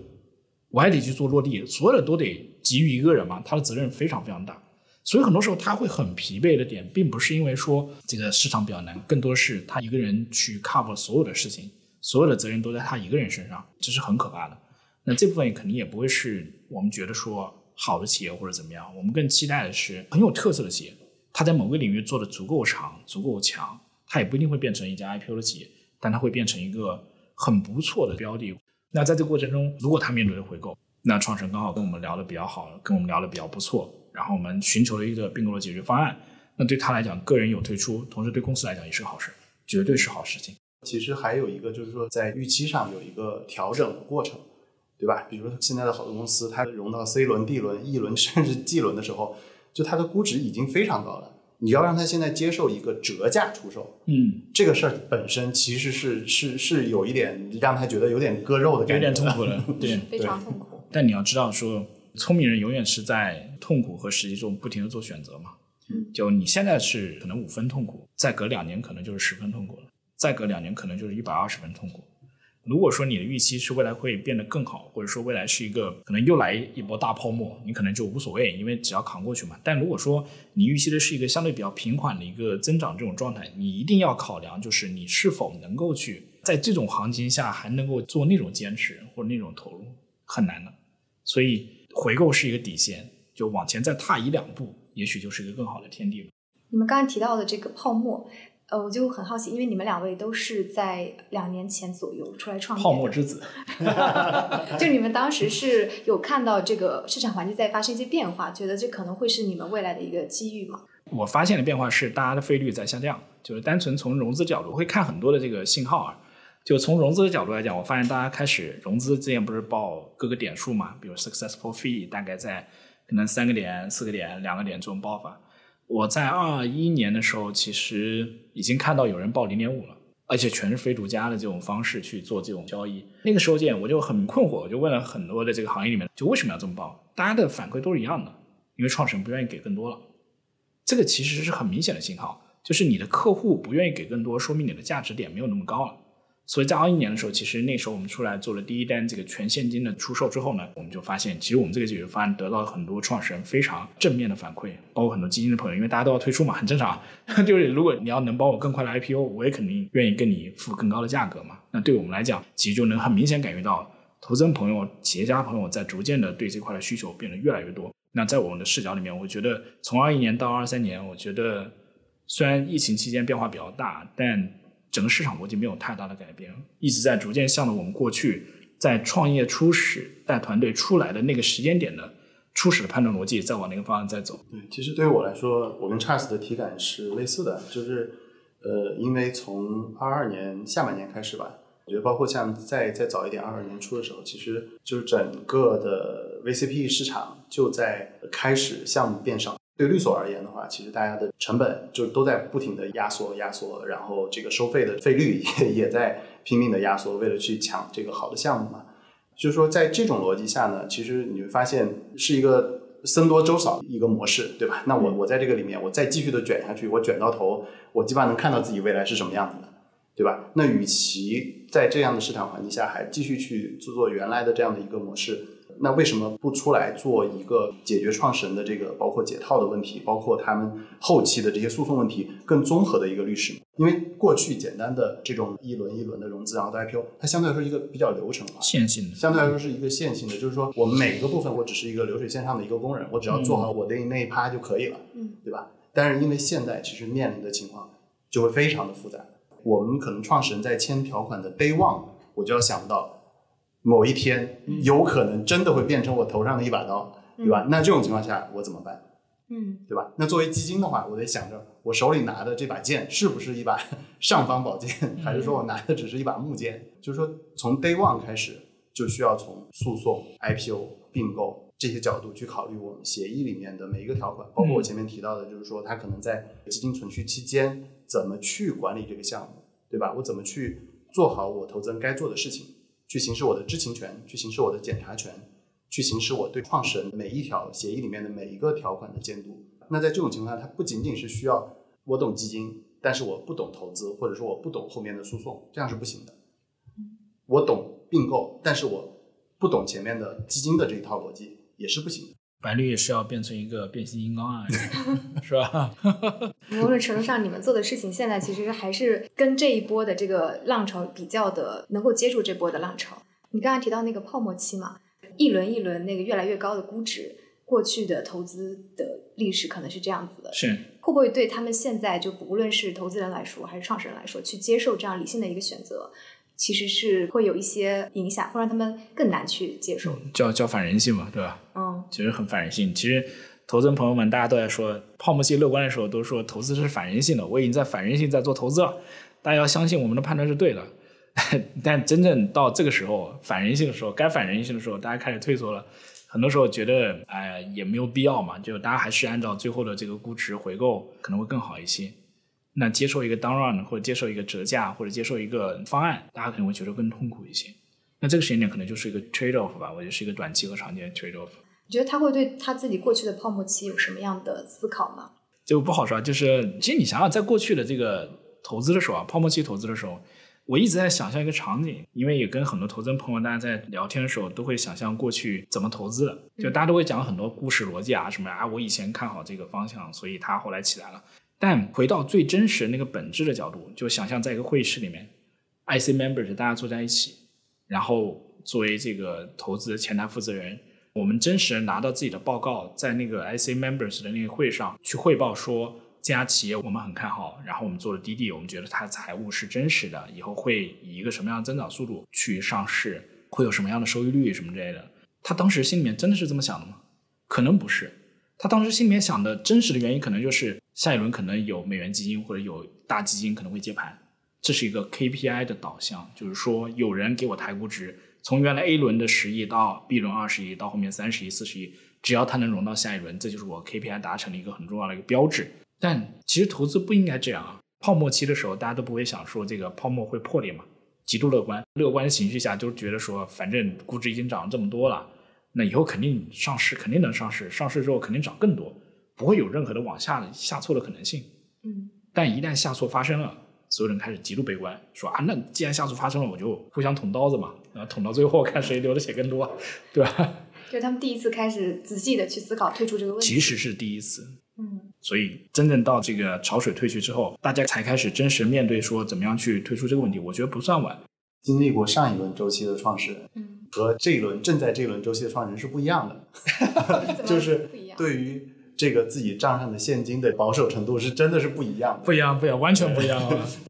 我还得去做落地，所有的都得给予一个人嘛，他的责任非常非常大，所以很多时候他会很疲惫的点，并不是因为说这个市场比较难，更多是他一个人去 cover 所有的事情。所有的责任都在他一个人身上，这是很可怕的。那这部分肯定也不会是我们觉得说好的企业或者怎么样。我们更期待的是很有特色的企业，它在某个领域做的足够长、足够强，它也不一定会变成一家 IPO 的企业，但它会变成一个很不错的标的。那在这过程中，如果他面对的回购，那创始人刚好跟我们聊的比较好，跟我们聊的比较不错，然后我们寻求了一个并购的解决方案，那对他来讲，个人有退出，同时对公司来讲也是好事，绝对是好事情。其实还有一个就是说，在预期上有一个调整的过程，对吧？比如说现在的好多公司，它融到 C 轮、D 轮、E 轮 甚至 G 轮的时候，就它的估值已经非常高了。你要让它现在接受一个折价出售，嗯，这个事儿本身其实是是是有一点让他觉得有点割肉的感觉，有点痛苦的，对，非常痛苦。但你要知道，说聪明人永远是在痛苦和实际中不停的做选择嘛。嗯，就你现在是可能五分痛苦，再隔两年可能就是十分痛苦了。再隔两年，可能就是一百二十分痛苦。如果说你的预期是未来会变得更好，或者说未来是一个可能又来一波大泡沫，你可能就无所谓，因为只要扛过去嘛。但如果说你预期的是一个相对比较平缓的一个增长这种状态，你一定要考量，就是你是否能够去在这种行情下还能够做那种坚持或者那种投入，很难的。所以回购是一个底线，就往前再踏一两步，也许就是一个更好的天地了。你们刚刚提到的这个泡沫。呃，我就很好奇，因为你们两位都是在两年前左右出来创业，泡沫之子，就你们当时是有看到这个市场环境在发生一些变化，觉得这可能会是你们未来的一个机遇吗？我发现的变化是大家的费率在下降，就是单纯从融资角度会看很多的这个信号啊。就从融资的角度来讲，我发现大家开始融资之前不是报各个点数嘛，比如 successful fee 大概在可能三个点、四个点、两个点这种报法。我在二一年的时候，其实已经看到有人报零点五了，而且全是非独家的这种方式去做这种交易。那个时候见我就很困惑，我就问了很多的这个行业里面，就为什么要这么报？大家的反馈都是一样的，因为创始人不愿意给更多了。这个其实是很明显的信号，就是你的客户不愿意给更多，说明你的价值点没有那么高了。所以在二一年的时候，其实那时候我们出来做了第一单这个全现金的出售之后呢，我们就发现，其实我们这个解决方案得到了很多创始人非常正面的反馈，包括很多基金的朋友，因为大家都要退出嘛，很正常。就是如果你要能帮我更快的 IPO，我也肯定愿意跟你付更高的价格嘛。那对我们来讲，其实就能很明显感觉到，投资人朋友、企业家朋友在逐渐的对这块的需求变得越来越多。那在我们的视角里面，我觉得从二一年到二三年，我觉得虽然疫情期间变化比较大，但整个市场逻辑没有太大的改变，一直在逐渐向着我们过去在创业初始带团队出来的那个时间点的初始的判断逻辑，在往那个方向在走。对，其实对于我来说，我跟 Charles 的体感是类似的，就是呃，因为从二二年下半年开始吧，我觉得包括像再再早一点，二二年初的时候，其实就是整个的 VCPE 市场就在开始项目变少。对律所而言的话，其实大家的成本就都在不停的压缩压缩，然后这个收费的费率也也在拼命的压缩，为了去抢这个好的项目嘛。就是说，在这种逻辑下呢，其实你会发现是一个僧多粥少一个模式，对吧？那我我在这个里面，我再继续的卷下去，我卷到头，我基本上能看到自己未来是什么样子的，对吧？那与其在这样的市场环境下还继续去做做原来的这样的一个模式。那为什么不出来做一个解决创始人的这个包括解套的问题，包括他们后期的这些诉讼问题更综合的一个律师？因为过去简单的这种一轮一轮的融资，然后到 IPO，它相对来说一个比较流程化、线性的，相对来说是一个线性的，就是说我们每个部分我只是一个流水线上的一个工人，我只要做好我的那一趴就可以了，嗯，对吧？但是因为现在其实面临的情况就会非常的复杂，我们可能创始人在签条款的 day one，我就要想到。某一天有可能真的会变成我头上的一把刀，对吧？那这种情况下我怎么办？嗯，对吧？那作为基金的话，我得想着我手里拿的这把剑是不是一把尚方宝剑，还是说我拿的只是一把木剑？就是说，从 day one 开始就需要从诉讼、IPO、并购这些角度去考虑我们协议里面的每一个条款，包括我前面提到的，就是说它可能在基金存续期间怎么去管理这个项目，对吧？我怎么去做好我投资人该做的事情？去行使我的知情权，去行使我的检查权，去行使我对创始人每一条协议里面的每一个条款的监督。那在这种情况下，它不仅仅是需要我懂基金，但是我不懂投资，或者说我不懂后面的诉讼，这样是不行的。我懂并购，但是我不懂前面的基金的这一套逻辑，也是不行的。白绿是要变成一个变形金刚啊，是吧？某种程度上，你们做的事情现在其实还是跟这一波的这个浪潮比较的，能够接住这波的浪潮。你刚才提到那个泡沫期嘛，一轮一轮那个越来越高的估值，过去的投资的历史可能是这样子的，是会不会对他们现在就无论是投资人来说，还是创始人来说，去接受这样理性的一个选择？其实是会有一些影响，会让他们更难去接受。叫叫反人性嘛，对吧？嗯，其实很反人性。其实投资人朋友们，大家都在说泡沫期乐观的时候，都说投资是反人性的。我已经在反人性在做投资了，大家要相信我们的判断是对的。但真正到这个时候反人性的时候，该反人性的时候，大家开始退缩了。很多时候觉得，哎，也没有必要嘛，就大家还是按照最后的这个估值回购可能会更好一些。那接受一个 down run 或者接受一个折价或者接受一个方案，大家可能会觉得更痛苦一些。那这个时间点可能就是一个 trade off 吧，我觉得是一个短期和长期的 trade off。你觉得他会对他自己过去的泡沫期有什么样的思考吗？这个不好说，就是其实你想想，在过去的这个投资的时候啊，泡沫期投资的时候，我一直在想象一个场景，因为也跟很多投资人朋友大家在聊天的时候，都会想象过去怎么投资的，就大家都会讲很多故事逻辑啊什么啊，我以前看好这个方向，所以它后来起来了。但回到最真实那个本质的角度，就想象在一个会议室里面，IC members 大家坐在一起，然后作为这个投资前台负责人，我们真实拿到自己的报告，在那个 IC members 的那个会上去汇报说，这家企业我们很看好，然后我们做了滴滴，我们觉得它的财务是真实的，以后会以一个什么样的增长速度去上市，会有什么样的收益率什么之类的。他当时心里面真的是这么想的吗？可能不是。他当时心里面想的真实的原因，可能就是下一轮可能有美元基金或者有大基金可能会接盘，这是一个 KPI 的导向，就是说有人给我抬估值，从原来 A 轮的十亿到 B 轮二十亿，到后面三十亿、四十亿，只要他能融到下一轮，这就是我 KPI 达成的一个很重要的一个标志。但其实投资不应该这样啊！泡沫期的时候，大家都不会想说这个泡沫会破裂嘛，极度乐观，乐观情绪下就觉得说，反正估值已经涨了这么多了。那以后肯定上市，肯定能上市。上市之后肯定涨更多，不会有任何的往下的下挫的可能性。嗯，但一旦下挫发生了，所有人开始极度悲观，说啊，那既然下挫发生了，我就互相捅刀子嘛，啊，捅到最后看谁流的血更多，对吧？就他们第一次开始仔细的去思考退出这个问题，其实是第一次。嗯，所以真正到这个潮水退去之后，大家才开始真实面对说怎么样去退出这个问题。我觉得不算晚。经历过上一轮周期的创始人，嗯。和这一轮正在这一轮周期的创始人是不一样的 就是对于这个自己账上的现金的保守程度是真的是不一样的，不一样，不一样，完全不一样。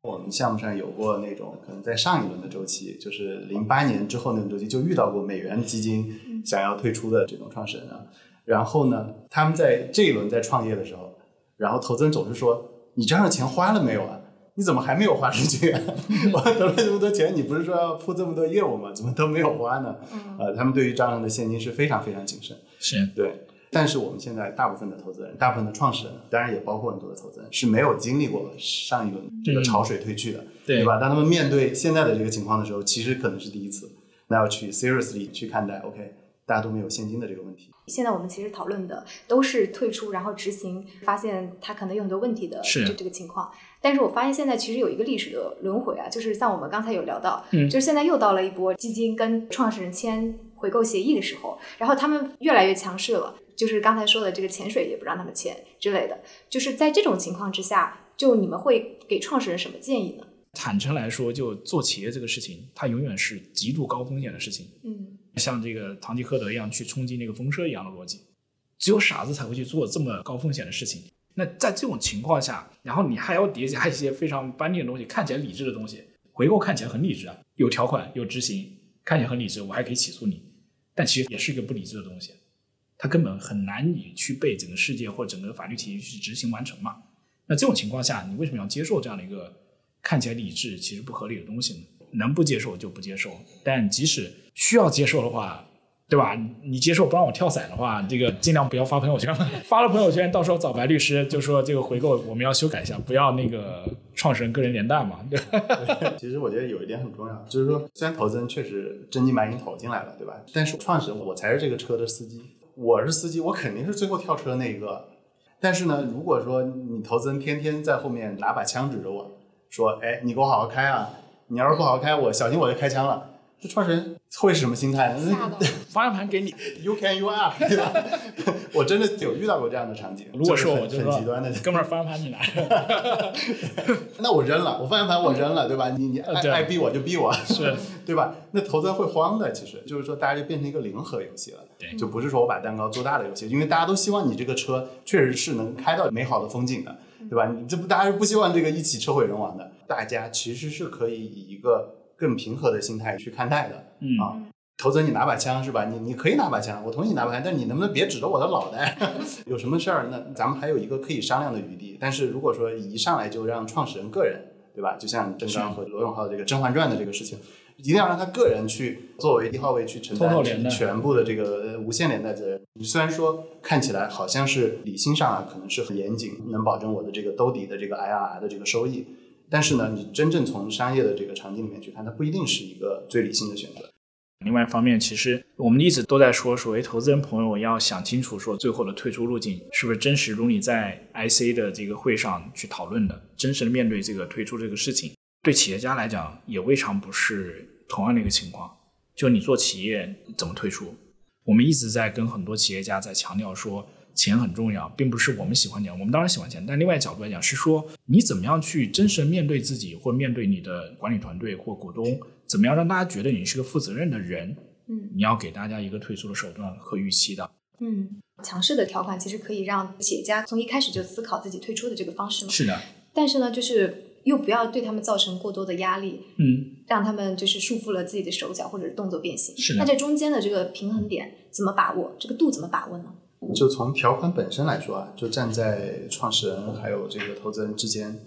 我们项目上有过那种可能在上一轮的周期，就是零八年之后那个周期就遇到过美元基金想要退出的这种创始人啊，然后呢，他们在这一轮在创业的时候，然后投资人总是说：“你账上钱花了没有啊？你怎么还没有花出去啊？我得了这么多钱，你不是说要铺这么多业务吗？怎么都没有花呢？呃，他们对于账上的现金是非常非常谨慎。是对，但是我们现在大部分的投资人，大部分的创始人，当然也包括很多的投资人，是没有经历过上一轮这个潮水退去的，对吧？当他们面对现在的这个情况的时候，其实可能是第一次，那要去 seriously 去看待，OK，大家都没有现金的这个问题。现在我们其实讨论的都是退出，然后执行，发现他可能有很多问题的是这这个情况。但是我发现现在其实有一个历史的轮回啊，就是像我们刚才有聊到，嗯就是现在又到了一波基金跟创始人签回购协议的时候，然后他们越来越强势了，就是刚才说的这个潜水也不让他们签之类的。就是在这种情况之下，就你们会给创始人什么建议呢？坦诚来说，就做企业这个事情，它永远是极度高风险的事情。嗯像这个堂吉诃德一样去冲击那个风车一样的逻辑，只有傻子才会去做这么高风险的事情。那在这种情况下，然后你还要叠加一些非常班定的东西，看起来理智的东西，回购看起来很理智啊，有条款有执行，看起来很理智，我还可以起诉你，但其实也是一个不理智的东西，它根本很难以去被整个世界或整个法律体系去执行完成嘛。那这种情况下，你为什么要接受这样的一个看起来理智其实不合理的东西呢？能不接受就不接受，但即使需要接受的话，对吧？你接受不让我跳伞的话，这个尽量不要发朋友圈，发了朋友圈，到时候找白律师就说这个回购我们要修改一下，不要那个创始人个人连带嘛，对？其实我觉得有一点很重要，就是说，虽然投资人确实真金白银投进来了，对吧？但是创始人我才是这个车的司机，我是司机，我肯定是最后跳车那一个。但是呢，如果说你投资人天天在后面拿把枪指着我说，哎，你给我好好开啊，你要是不好好开，我小心我就开枪了。这创始人会是什么心态？方向 盘给你，You can you are，对 吧？我真的有遇到过这样的场景。如果是就是很我就说很极端的，哥们儿方向盘你拿，那我扔了，我方向盘我扔了，对吧？你你爱爱逼我就逼我，是对吧？那投资人会慌的，其实就是说大家就变成一个零和游戏了，对就不是说我把蛋糕做大的游戏，因为大家都希望你这个车确实是能开到美好的风景的，对吧？你这不大家是不希望这个一起车毁人亡的，大家其实是可以以一个更平和的心态去看待的，嗯啊。投资人，你拿把枪是吧？你你可以拿把枪，我同意你拿把枪，但你能不能别指着我的脑袋？有什么事儿，那咱们还有一个可以商量的余地。但是如果说一上来就让创始人个人，对吧？就像郑刚和罗永浩这个《甄嬛传》的这个事情，一定要让他个人去作为一号位去承担全部的这个呃无限连带责任。你虽然说看起来好像是理性上啊，可能是很严谨，能保证我的这个兜底的这个 IRR 的这个收益，但是呢，你真正从商业的这个场景里面去看，它不一定是一个最理性的选择。另外一方面，其实我们一直都在说，所谓投资人朋友要想清楚，说最后的退出路径是不是真实如你在 IC 的这个会上去讨论的，真实的面对这个退出这个事情。对企业家来讲，也未尝不是同样的一个情况。就你做企业怎么退出？我们一直在跟很多企业家在强调说，钱很重要，并不是我们喜欢钱，我们当然喜欢钱，但另外角度来讲是说，你怎么样去真实地面对自己，或面对你的管理团队或股东，怎么样让大家觉得你是个负责任的人？嗯你要给大家一个退出的手段和预期的。嗯，强势的条款其实可以让企业家从一开始就思考自己退出的这个方式嘛。是的，但是呢，就是又不要对他们造成过多的压力，嗯，让他们就是束缚了自己的手脚或者是动作变形。是的那这中间的这个平衡点怎么把握？这个度怎么把握呢？就从条款本身来说啊，就站在创始人还有这个投资人之间，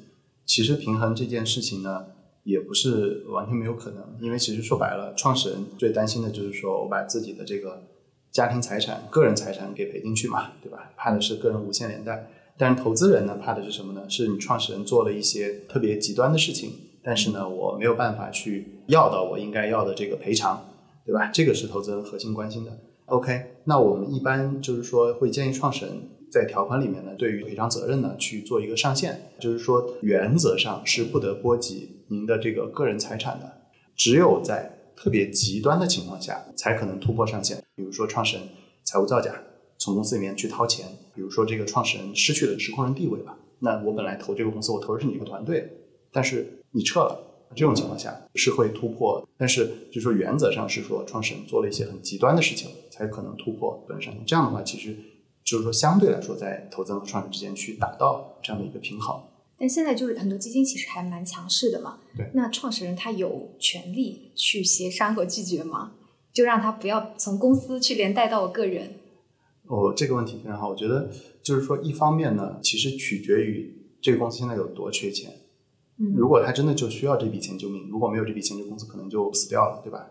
其实平衡这件事情呢，也不是完全没有可能。因为其实说白了，创始人最担心的就是说我把自己的这个家庭财产、个人财产给赔进去嘛，对吧？怕的是个人无限连带。但是投资人呢，怕的是什么呢？是你创始人做了一些特别极端的事情，但是呢，我没有办法去要到我应该要的这个赔偿，对吧？这个是投资人核心关心的。OK，那我们一般就是说会建议创始人在条款里面呢，对于赔偿责任呢去做一个上限，就是说原则上是不得波及您的这个个人财产的，只有在特别极端的情况下才可能突破上限，比如说创始人财务造假，从公司里面去掏钱，比如说这个创始人失去了实控人地位吧，那我本来投这个公司，我投的是你一个团队，但是你撤了。这种情况下是会突破，但是就是说原则上是说创始人做了一些很极端的事情，才可能突破本身。这样的话，其实就是说相对来说，在投资人和创始人之间去达到这样的一个平衡。但现在就是很多基金其实还蛮强势的嘛。对那创始人他有权利去协商和拒绝吗？就让他不要从公司去连带到我个人。哦，这个问题非常好。我觉得就是说，一方面呢，其实取决于这个公司现在有多缺钱。嗯如果他真的就需要这笔钱救命，如果没有这笔钱，这公司可能就死掉了，对吧？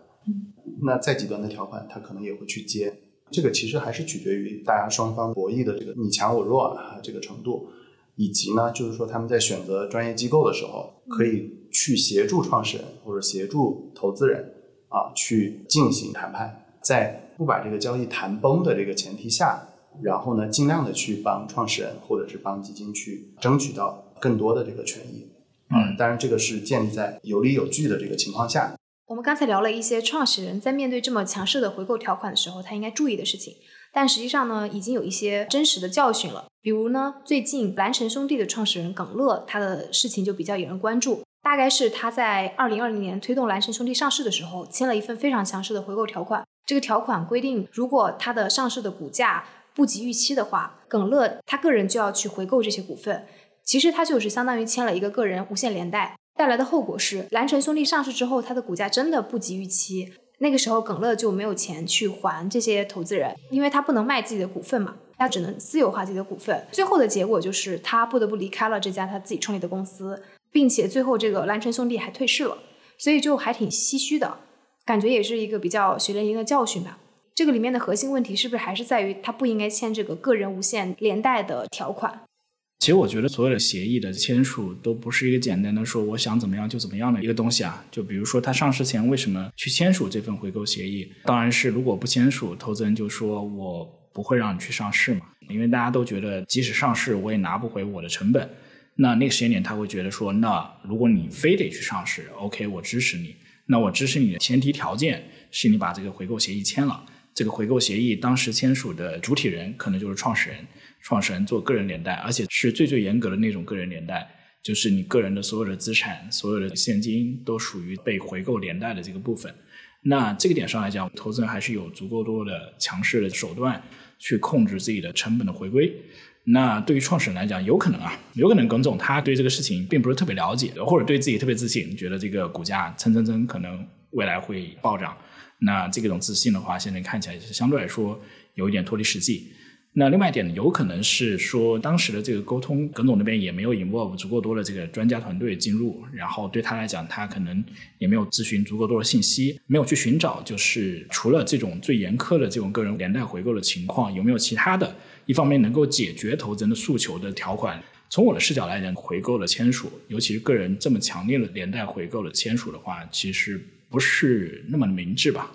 那再极端的条款，他可能也会去接。这个其实还是取决于大家双方博弈的这个你强我弱啊这个程度，以及呢，就是说他们在选择专业机构的时候，可以去协助创始人或者协助投资人啊去进行谈判，在不把这个交易谈崩的这个前提下，然后呢，尽量的去帮创始人或者是帮基金去争取到更多的这个权益。嗯，当然这个是建立在有理有据的这个情况下。我们刚才聊了一些创始人在面对这么强势的回购条款的时候，他应该注意的事情。但实际上呢，已经有一些真实的教训了。比如呢，最近蓝城兄弟的创始人耿乐，他的事情就比较引人关注。大概是他在二零二零年推动蓝城兄弟上市的时候，签了一份非常强势的回购条款。这个条款规定，如果他的上市的股价不及预期的话，耿乐他个人就要去回购这些股份。其实他就是相当于签了一个个人无限连带。带来的后果是，蓝城兄弟上市之后，它的股价真的不及预期。那个时候，耿乐就没有钱去还这些投资人，因为他不能卖自己的股份嘛，他只能私有化自己的股份。最后的结果就是，他不得不离开了这家他自己创立的公司，并且最后这个蓝城兄弟还退市了。所以就还挺唏嘘的，感觉也是一个比较血淋淋的教训吧。这个里面的核心问题是不是还是在于他不应该签这个个人无限连带的条款？其实我觉得所有的协议的签署都不是一个简单的说我想怎么样就怎么样的一个东西啊。就比如说他上市前为什么去签署这份回购协议？当然是如果不签署，投资人就说我不会让你去上市嘛。因为大家都觉得即使上市我也拿不回我的成本。那那个时间点他会觉得说，那如果你非得去上市，OK，我支持你。那我支持你的前提条件是你把这个回购协议签了。这个回购协议当时签署的主体人可能就是创始人。创始人做个人连带，而且是最最严格的那种个人连带，就是你个人的所有的资产、所有的现金都属于被回购连带的这个部分。那这个点上来讲，投资人还是有足够多的强势的手段去控制自己的成本的回归。那对于创始人来讲，有可能啊，有可能耿总他对这个事情并不是特别了解，或者对自己特别自信，觉得这个股价蹭蹭蹭可能未来会暴涨。那这种自信的话，现在看起来是相对来说有一点脱离实际。那另外一点呢，有可能是说当时的这个沟通，耿总那边也没有 involve 足够多的这个专家团队进入，然后对他来讲，他可能也没有咨询足够多的信息，没有去寻找，就是除了这种最严苛的这种个人连带回购的情况，有没有其他的一方面能够解决投资人的诉求的条款？从我的视角来讲，回购的签署，尤其是个人这么强烈的连带回购的签署的话，其实不是那么明智吧。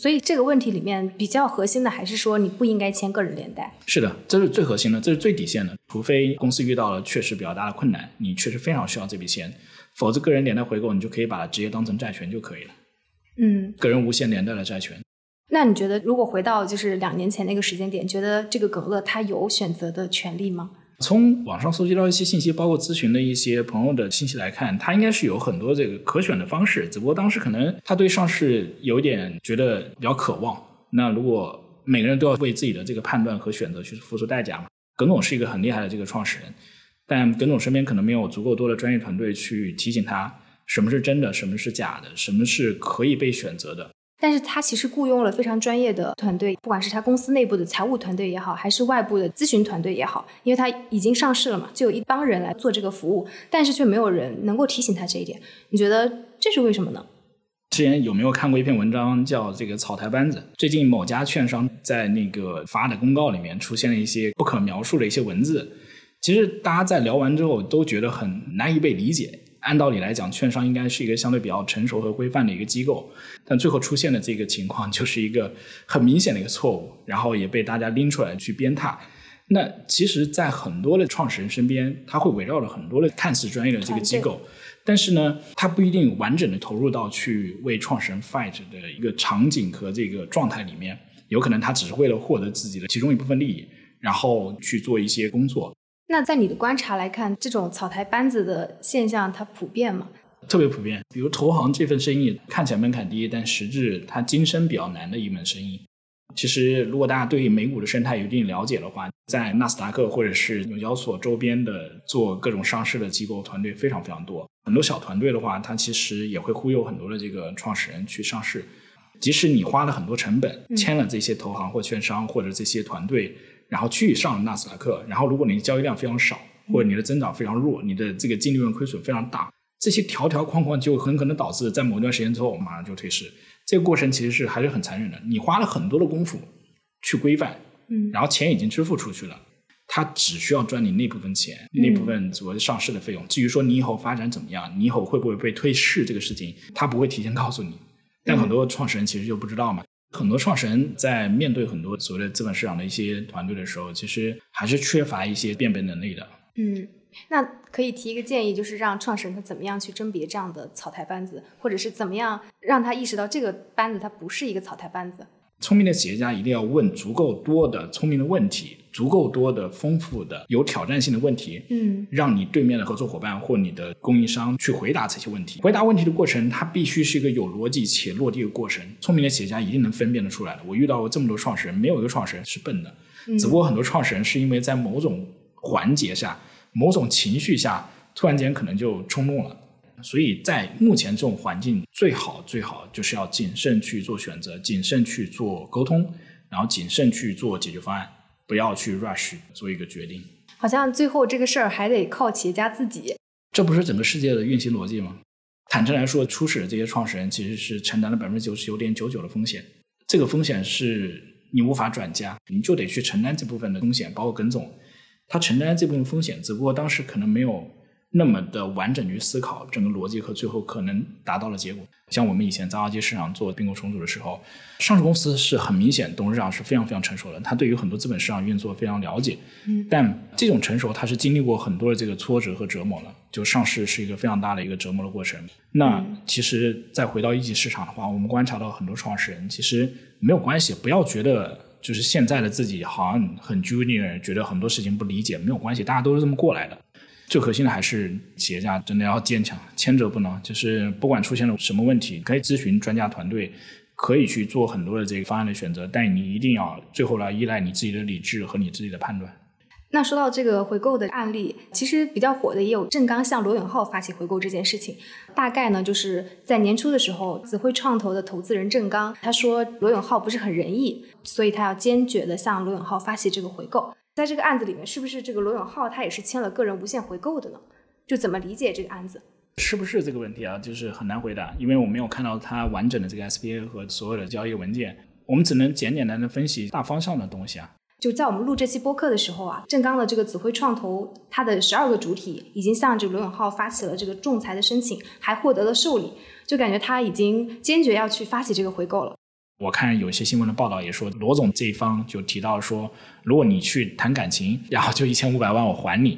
所以这个问题里面比较核心的还是说你不应该签个人连带。是的，这是最核心的，这是最底线的。除非公司遇到了确实比较大的困难，你确实非常需要这笔钱，否则个人连带回购你就可以把它直接当成债权就可以了。嗯，个人无限连带的债权。那你觉得如果回到就是两年前那个时间点，觉得这个耿乐他有选择的权利吗？从网上搜集到一些信息，包括咨询的一些朋友的信息来看，他应该是有很多这个可选的方式，只不过当时可能他对上市有点觉得比较渴望。那如果每个人都要为自己的这个判断和选择去付出代价嘛？耿总是一个很厉害的这个创始人，但耿总身边可能没有足够多的专业团队去提醒他什么是真的，什么是假的，什么是可以被选择的。但是他其实雇佣了非常专业的团队，不管是他公司内部的财务团队也好，还是外部的咨询团队也好，因为他已经上市了嘛，就有一帮人来做这个服务，但是却没有人能够提醒他这一点。你觉得这是为什么呢？之前有没有看过一篇文章叫《这个草台班子》？最近某家券商在那个发的公告里面出现了一些不可描述的一些文字，其实大家在聊完之后都觉得很难以被理解。按道理来讲，券商应该是一个相对比较成熟和规范的一个机构，但最后出现的这个情况 就是一个很明显的一个错误，然后也被大家拎出来去鞭挞。那其实，在很多的创始人身边，他会围绕着很多的看似专业的这个机构，但是呢，他不一定完整的投入到去为创始人 fight 的一个场景和这个状态里面，有可能他只是为了获得自己的其中一部分利益，然后去做一些工作。那在你的观察来看，这种草台班子的现象它普遍吗？特别普遍。比如投行这份生意看起来门槛低，但实质它晋升比较难的一门生意。其实，如果大家对美股的生态有一定了解的话，在纳斯达克或者是纽交所周边的做各种上市的机构团队非常非常多。很多小团队的话，它其实也会忽悠很多的这个创始人去上市。即使你花了很多成本签了这些投行或券商或者这些团队。然后去上纳斯达克，然后如果你的交易量非常少，或者你的增长非常弱，你的这个净利润亏损非常大，这些条条框框就很可能导致在某段时间之后马上就退市。这个过程其实是还是很残忍的。你花了很多的功夫去规范，嗯，然后钱已经支付出去了，他只需要赚你那部分钱，那部分所谓的上市的费用。至于说你以后发展怎么样，你以后会不会被退市这个事情，他不会提前告诉你。但很多创始人其实就不知道嘛。很多创始人在面对很多所谓的资本市场的一些团队的时候，其实还是缺乏一些辨别能力的。嗯，那可以提一个建议，就是让创始人他怎么样去甄别这样的草台班子，或者是怎么样让他意识到这个班子它不是一个草台班子。聪明的企业家一定要问足够多的聪明的问题，足够多的丰富的有挑战性的问题，嗯让你对面的合作伙伴或你的供应商去回答这些问题。回答问题的过程，它必须是一个有逻辑且落地的过程。聪明的企业家一定能分辨得出来的。我遇到过这么多创始人，没有一个创始人是笨的，只不过很多创始人是因为在某种环节下、某种情绪下，突然间可能就冲动了。所以在目前这种环境，最好最好就是要谨慎去做选择，谨慎去做沟通，然后谨慎去做解决方案，不要去 rush 做一个决定。好像最后这个事儿还得靠企业家自己。这不是整个世界的运行逻辑吗？坦诚来说，初始的这些创始人其实是承担了百分之九十九点九九的风险，这个风险是你无法转嫁，你就得去承担这部分的风险，包括耿总，他承担这部分风险，只不过当时可能没有那么的完整去思考整个逻辑和最后可能达到的结果。像我们以前在二级市场做并购重组的时候，上市公司是很明显，董事长是非常非常成熟的，他对于很多资本市场运作非常了解。嗯，但这种成熟，他是经历过很多的这个挫折和折磨了。就上市是一个非常大的一个折磨的过程。那其实再回到一级市场的话，我们观察到很多创始人其实没有关系，不要觉得就是现在的自己好像很 junior，觉得很多事情不理解，没有关系，大家都是这么过来的。最核心的还是企业家真的要坚强，千折不挠。就是不管出现了什么问题，可以咨询专家团队，可以去做很多的这个方案的选择，但你一定要最后来依赖你自己的理智和你自己的判断。那说到这个回购的案例，其实比较火的也有正刚向罗永浩发起回购这件事情。大概呢，就是在年初的时候，紫辉创投的投资人郑刚他说罗永浩不是很仁义，所以他要坚决的向罗永浩发起这个回购。在这个案子里面，是不是这个罗永浩他也是签了个人无限回购的呢？就怎么理解这个案子？是不是这个问题啊？就是很难回答，因为我没有看到它完整的这个 SPA 和所有的交易文件，我们只能简简单单分析大方向的东西啊。就在我们录这期播客的时候啊，正刚的这个紫辉创投，它的十二个主体已经向这个罗永浩发起了这个仲裁的申请，还获得了受理，就感觉他已经坚决要去发起这个回购了。我看有些新闻的报道也说，罗总这一方就提到说，如果你去谈感情，然后就一千五百万我还你；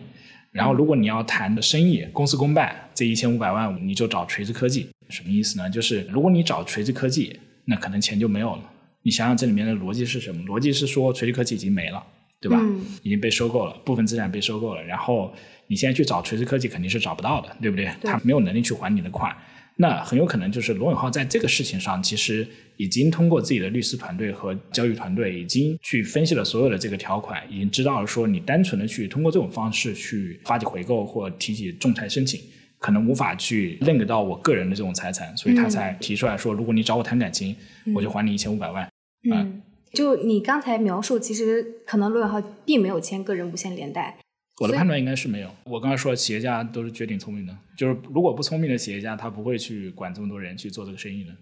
然后如果你要谈的生意，公司公办，这一千五百万你就找锤子科技。什么意思呢？就是如果你找锤子科技，那可能钱就没有了。你想想这里面的逻辑是什么？逻辑是说锤子科技已经没了，对吧？嗯已经被收购了，部分资产被收购了，然后你现在去找锤子科技肯定是找不到的，对不对？对他没有能力去还你的款。那很有可能就是罗永浩在这个事情上，其实已经通过自己的律师团队和交易团队，已经去分析了所有的这个条款，已经知道了说你单纯的去通过这种方式去发起回购或提起仲裁申请，可能无法去认得到我个人的这种财产，所以他才提出来说，如果你找我谈感情，我就还你一千五百万。嗯，就你刚才描述，其实可能罗永浩并没有签个人无限连带。我的判断应该是没有。我刚才说，企业家都是绝顶聪明的，就是如果不聪明的企业家，他不会去管这么多人去做这个生意的。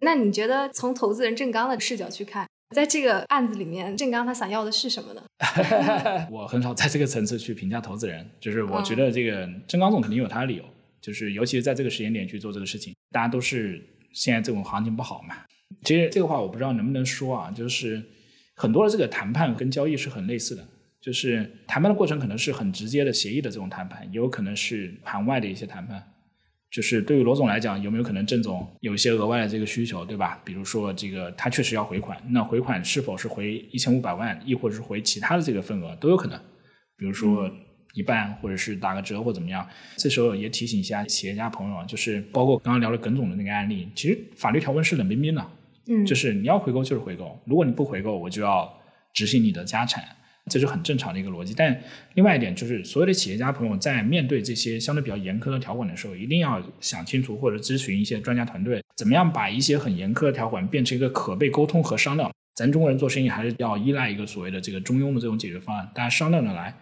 那你觉得从投资人郑刚的视角去看，在这个案子里面，郑刚他想要的是什么呢？我很少在这个层次去评价投资人，就是我觉得这个郑刚总肯定有他的理由，就是尤其是在这个时间点去做这个事情，大家都是现在这种行情不好嘛。其实这个话我不知道能不能说啊，就是很多的这个谈判跟交易是很类似的，就是谈判的过程可能是很直接的协议的这种谈判，也有可能是盘外的一些谈判。就是对于罗总来讲，有没有可能郑总有一些额外的这个需求，对吧？比如说这个他确实要回款，那回款是否是回一千五百万，亦或者是回其他的这个份额都有可能。比如说一半，或者是打个折或怎么样。这时候也提醒一下企业家朋友啊，就是包括刚刚聊了耿总的那个案例，其实法律条文是冷冰冰的，嗯，就是你要回购就是回购，如果你不回购，我就要执行你的家产，这是很正常的一个逻辑。但另外一点就是，所有的企业家朋友在面对这些相对比较严苛的条款的时候，一定要想清楚或者咨询一些专家团队，怎么样把一些很严苛的条款变成一个可被沟通和商量。咱中国人做生意还是要依赖一个所谓的这个中庸的这种解决方案，大家商量着来。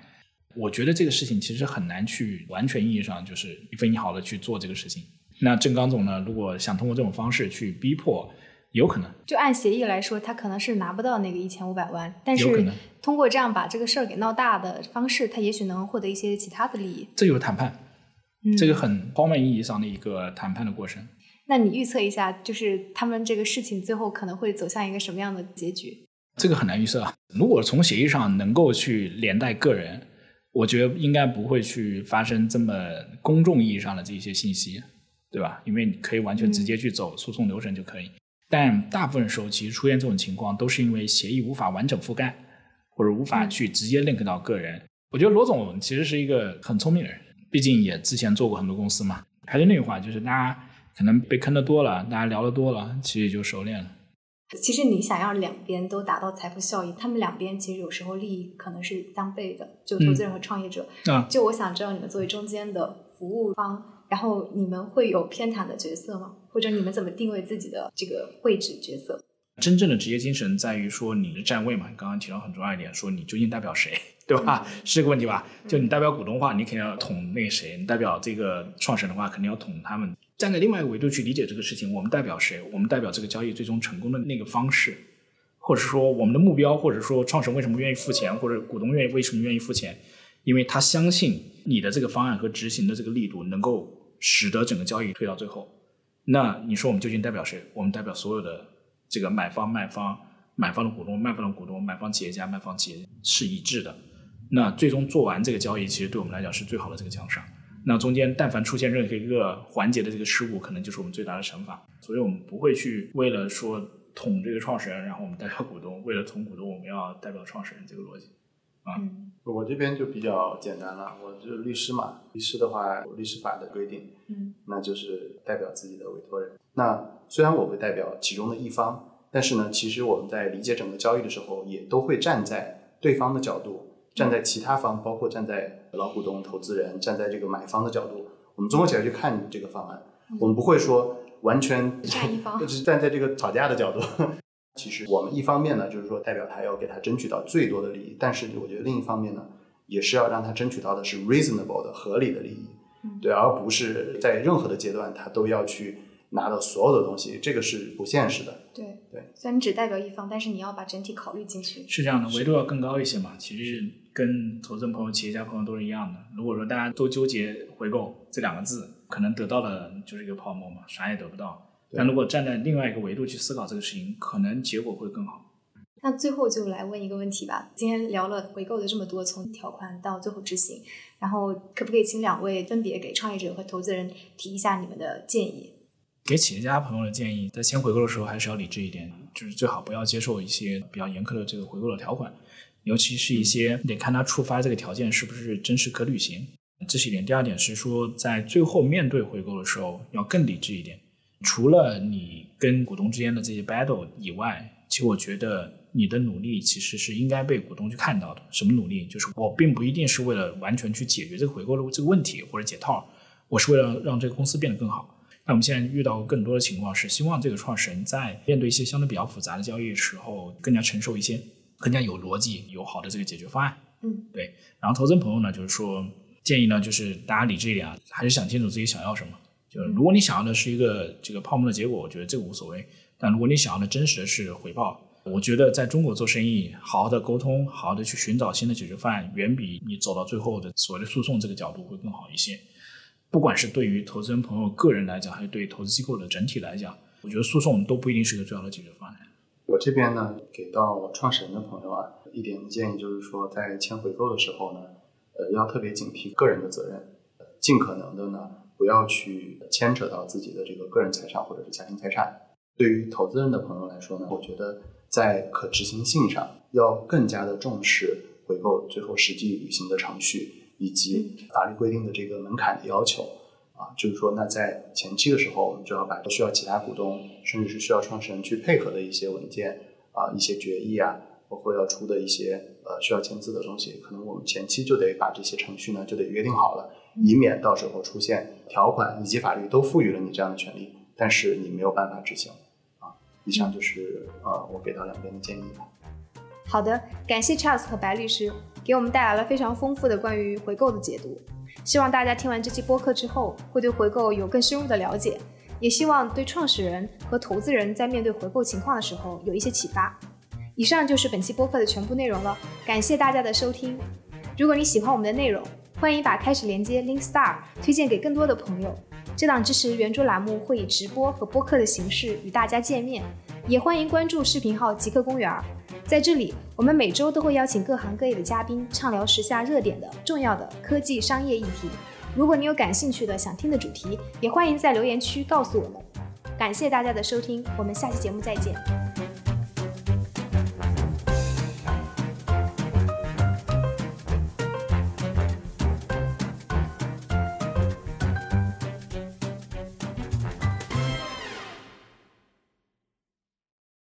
我觉得这个事情其实很难去完全意义上就是一分一毫的去做这个事情。那郑刚总呢，如果想通过这种方式去逼迫，有可能。就按协议来说，他可能是拿不到那个一千五百万，但是有可能通过这样把这个事儿给闹大的方式，他也许能获得一些其他的利益。这就是谈判，嗯这个很荒谬意义上的一个谈判的过程。那你预测一下，就是他们这个事情最后可能会走向一个什么样的结局？这个很难预测啊。如果从协议上能够去连带个人，我觉得应该不会去发生这么公众意义上的这些信息，对吧？因为你可以完全直接去走诉讼流程就可以。但大部分时候，其实出现这种情况，都是因为协议无法完整覆盖，或者无法去直接 link 到个人。我觉得罗总其实是一个很聪明的人，毕竟也之前做过很多公司嘛。还是那句话，就是大家可能被坑的多了，大家聊的多了，其实也就熟练了。其实你想要两边都达到财富效益，他们两边其实有时候利益可能是相悖的，就投资人和创业者。啊，就我想知道，你们作为中间的服务方，然后你们会有偏袒的角色吗？或者你们怎么定位自己的这个位置角色？真正的职业精神在于说你的站位嘛，刚刚提到很重要一点，说你究竟代表谁，对吧？是这个问题吧？就你代表股东的话，你肯定要捅那个谁；你代表这个创始人的话，肯定要捅他们。站在另外一个维度去理解这个事情，我们代表谁？我们代表这个交易最终成功的那个方式，或者说我们的目标，或者说创始人为什么愿意付钱，或者股东愿意为什么愿意付钱？因为他相信你的这个方案和执行的这个力度能够使得整个交易推到最后。那你说我们究竟代表谁？我们代表所有的这个买方、卖方、买方的股东、卖方的股东、买方企业家、卖方企业是一致的。那最终做完这个交易，其实对我们来讲是最好的这个奖赏。那中间但凡出现任何一个环节的这个失误，可能就是我们最大的惩罚。所以我们不会去为了说捅这个创始人，然后我们代表股东；为了捅股东，我们要代表创始人，这个逻辑。嗯我这边就比较简单了，我就是律师嘛，律师的话有律师法的规定，嗯那就是代表自己的委托人。那虽然我会代表其中的一方，但是呢，其实我们在理解整个交易的时候，也都会站在对方的角度，站在其他方，包括站在老股东、投资人，站在这个买方的角度，我们综合起来去看这个方案。我们不会说完全站一方 就是站在这个吵架的角度。其实我们一方面呢，就是说代表他要给他争取到最多的利益，但是我觉得另一方面呢，也是要让他争取到的是 reasonable 的合理的利益，嗯对，而不是在任何的阶段他都要去拿到所有的东西，这个是不现实的。对对，虽然你只代表一方，但是你要把整体考虑进去。是这样的，维度要更高一些嘛。其实跟投资人朋友、企业家朋友都是一样的。如果说大家都纠结回购这两个字，可能得到的就是一个泡沫嘛，啥也得不到。但如果站在另外一个维度去思考这个事情，可能结果会更好。那最后就来问一个问题吧。今天聊了回购的这么多，从条款到最后执行，然后可不可以请两位分别给创业者和投资人提一下你们的建议？给企业家朋友的建议，在签回购的时候还是要理智一点，就是最好不要接受一些比较严苛的这个回购的条款，尤其是一些你得看他触发这个条件是不是真实可履行，这是一点。第二点是说，在最后面对回购的时候要更理智一点。除了你跟股东之间的这些 battle 以外，其实我觉得你的努力其实是应该被股东去看到的。什么努力？就是我并不一定是为了完全去解决这个回购的这个问题或者解套，我是为了让这个公司变得更好。那我们现在遇到更多的情况是，希望这个创始人在面对一些相对比较复杂的交易的时候，更加成熟一些，更加有逻辑、有好的这个解决方案。嗯，对。然后投资人朋友呢，就是说建议呢，就是大家理智一点啊，还是想清楚自己想要什么。就是如果你想要的是一个这个泡沫的结果，我觉得这个无所谓。但如果你想要的真实的是回报，我觉得在中国做生意，好好的沟通，好好的去寻找新的解决方案，远比你走到最后的所谓的诉讼这个角度会更好一些。不管是对于投资人朋友个人来讲，还是对投资机构的整体来讲，我觉得诉讼都不一定是一个最好的解决方案。我这边呢，给到创始人的朋友啊，一点建议就是说，在签回购的时候呢，呃，要特别警惕个人的责任，尽可能的呢，不要去牵扯到自己的这个个人财产或者是家庭财产。对于投资人的朋友来说呢，我觉得在可执行性上要更加的重视回购最后实际履行的程序以及法律规定的这个门槛的要求。啊，就是说，那在前期的时候，我们就要把需要其他股东，甚至是需要创始人去配合的一些文件啊、一些决议啊，包括要出的一些呃需要签字的东西，可能我们前期就得把这些程序呢就得约定好了，以免到时候出现条款以及法律都赋予了你这样的权利，但是你没有办法执行啊。以上就是呃我给到两边的建议吧。好的，感谢 Charles 和白律师给我们带来了非常丰富的关于回购的解读。希望大家听完这期播客之后，会对回购有更深入的了解，也希望对创始人和投资人在面对回购情况的时候有一些启发。以上就是本期播客的全部内容了，感谢大家的收听。如果你喜欢我们的内容，欢迎把开始连接 Link Star 推荐给更多的朋友。这档支持圆桌栏目会以直播和播客的形式与大家见面，也欢迎关注视频号极客公园。在这里，我们每周都会邀请各行各业的嘉宾，畅聊时下热点的重要的科技商业议题。如果你有感兴趣的想听的主题，也欢迎在留言区告诉我们。感谢大家的收听，我们下期节目再见。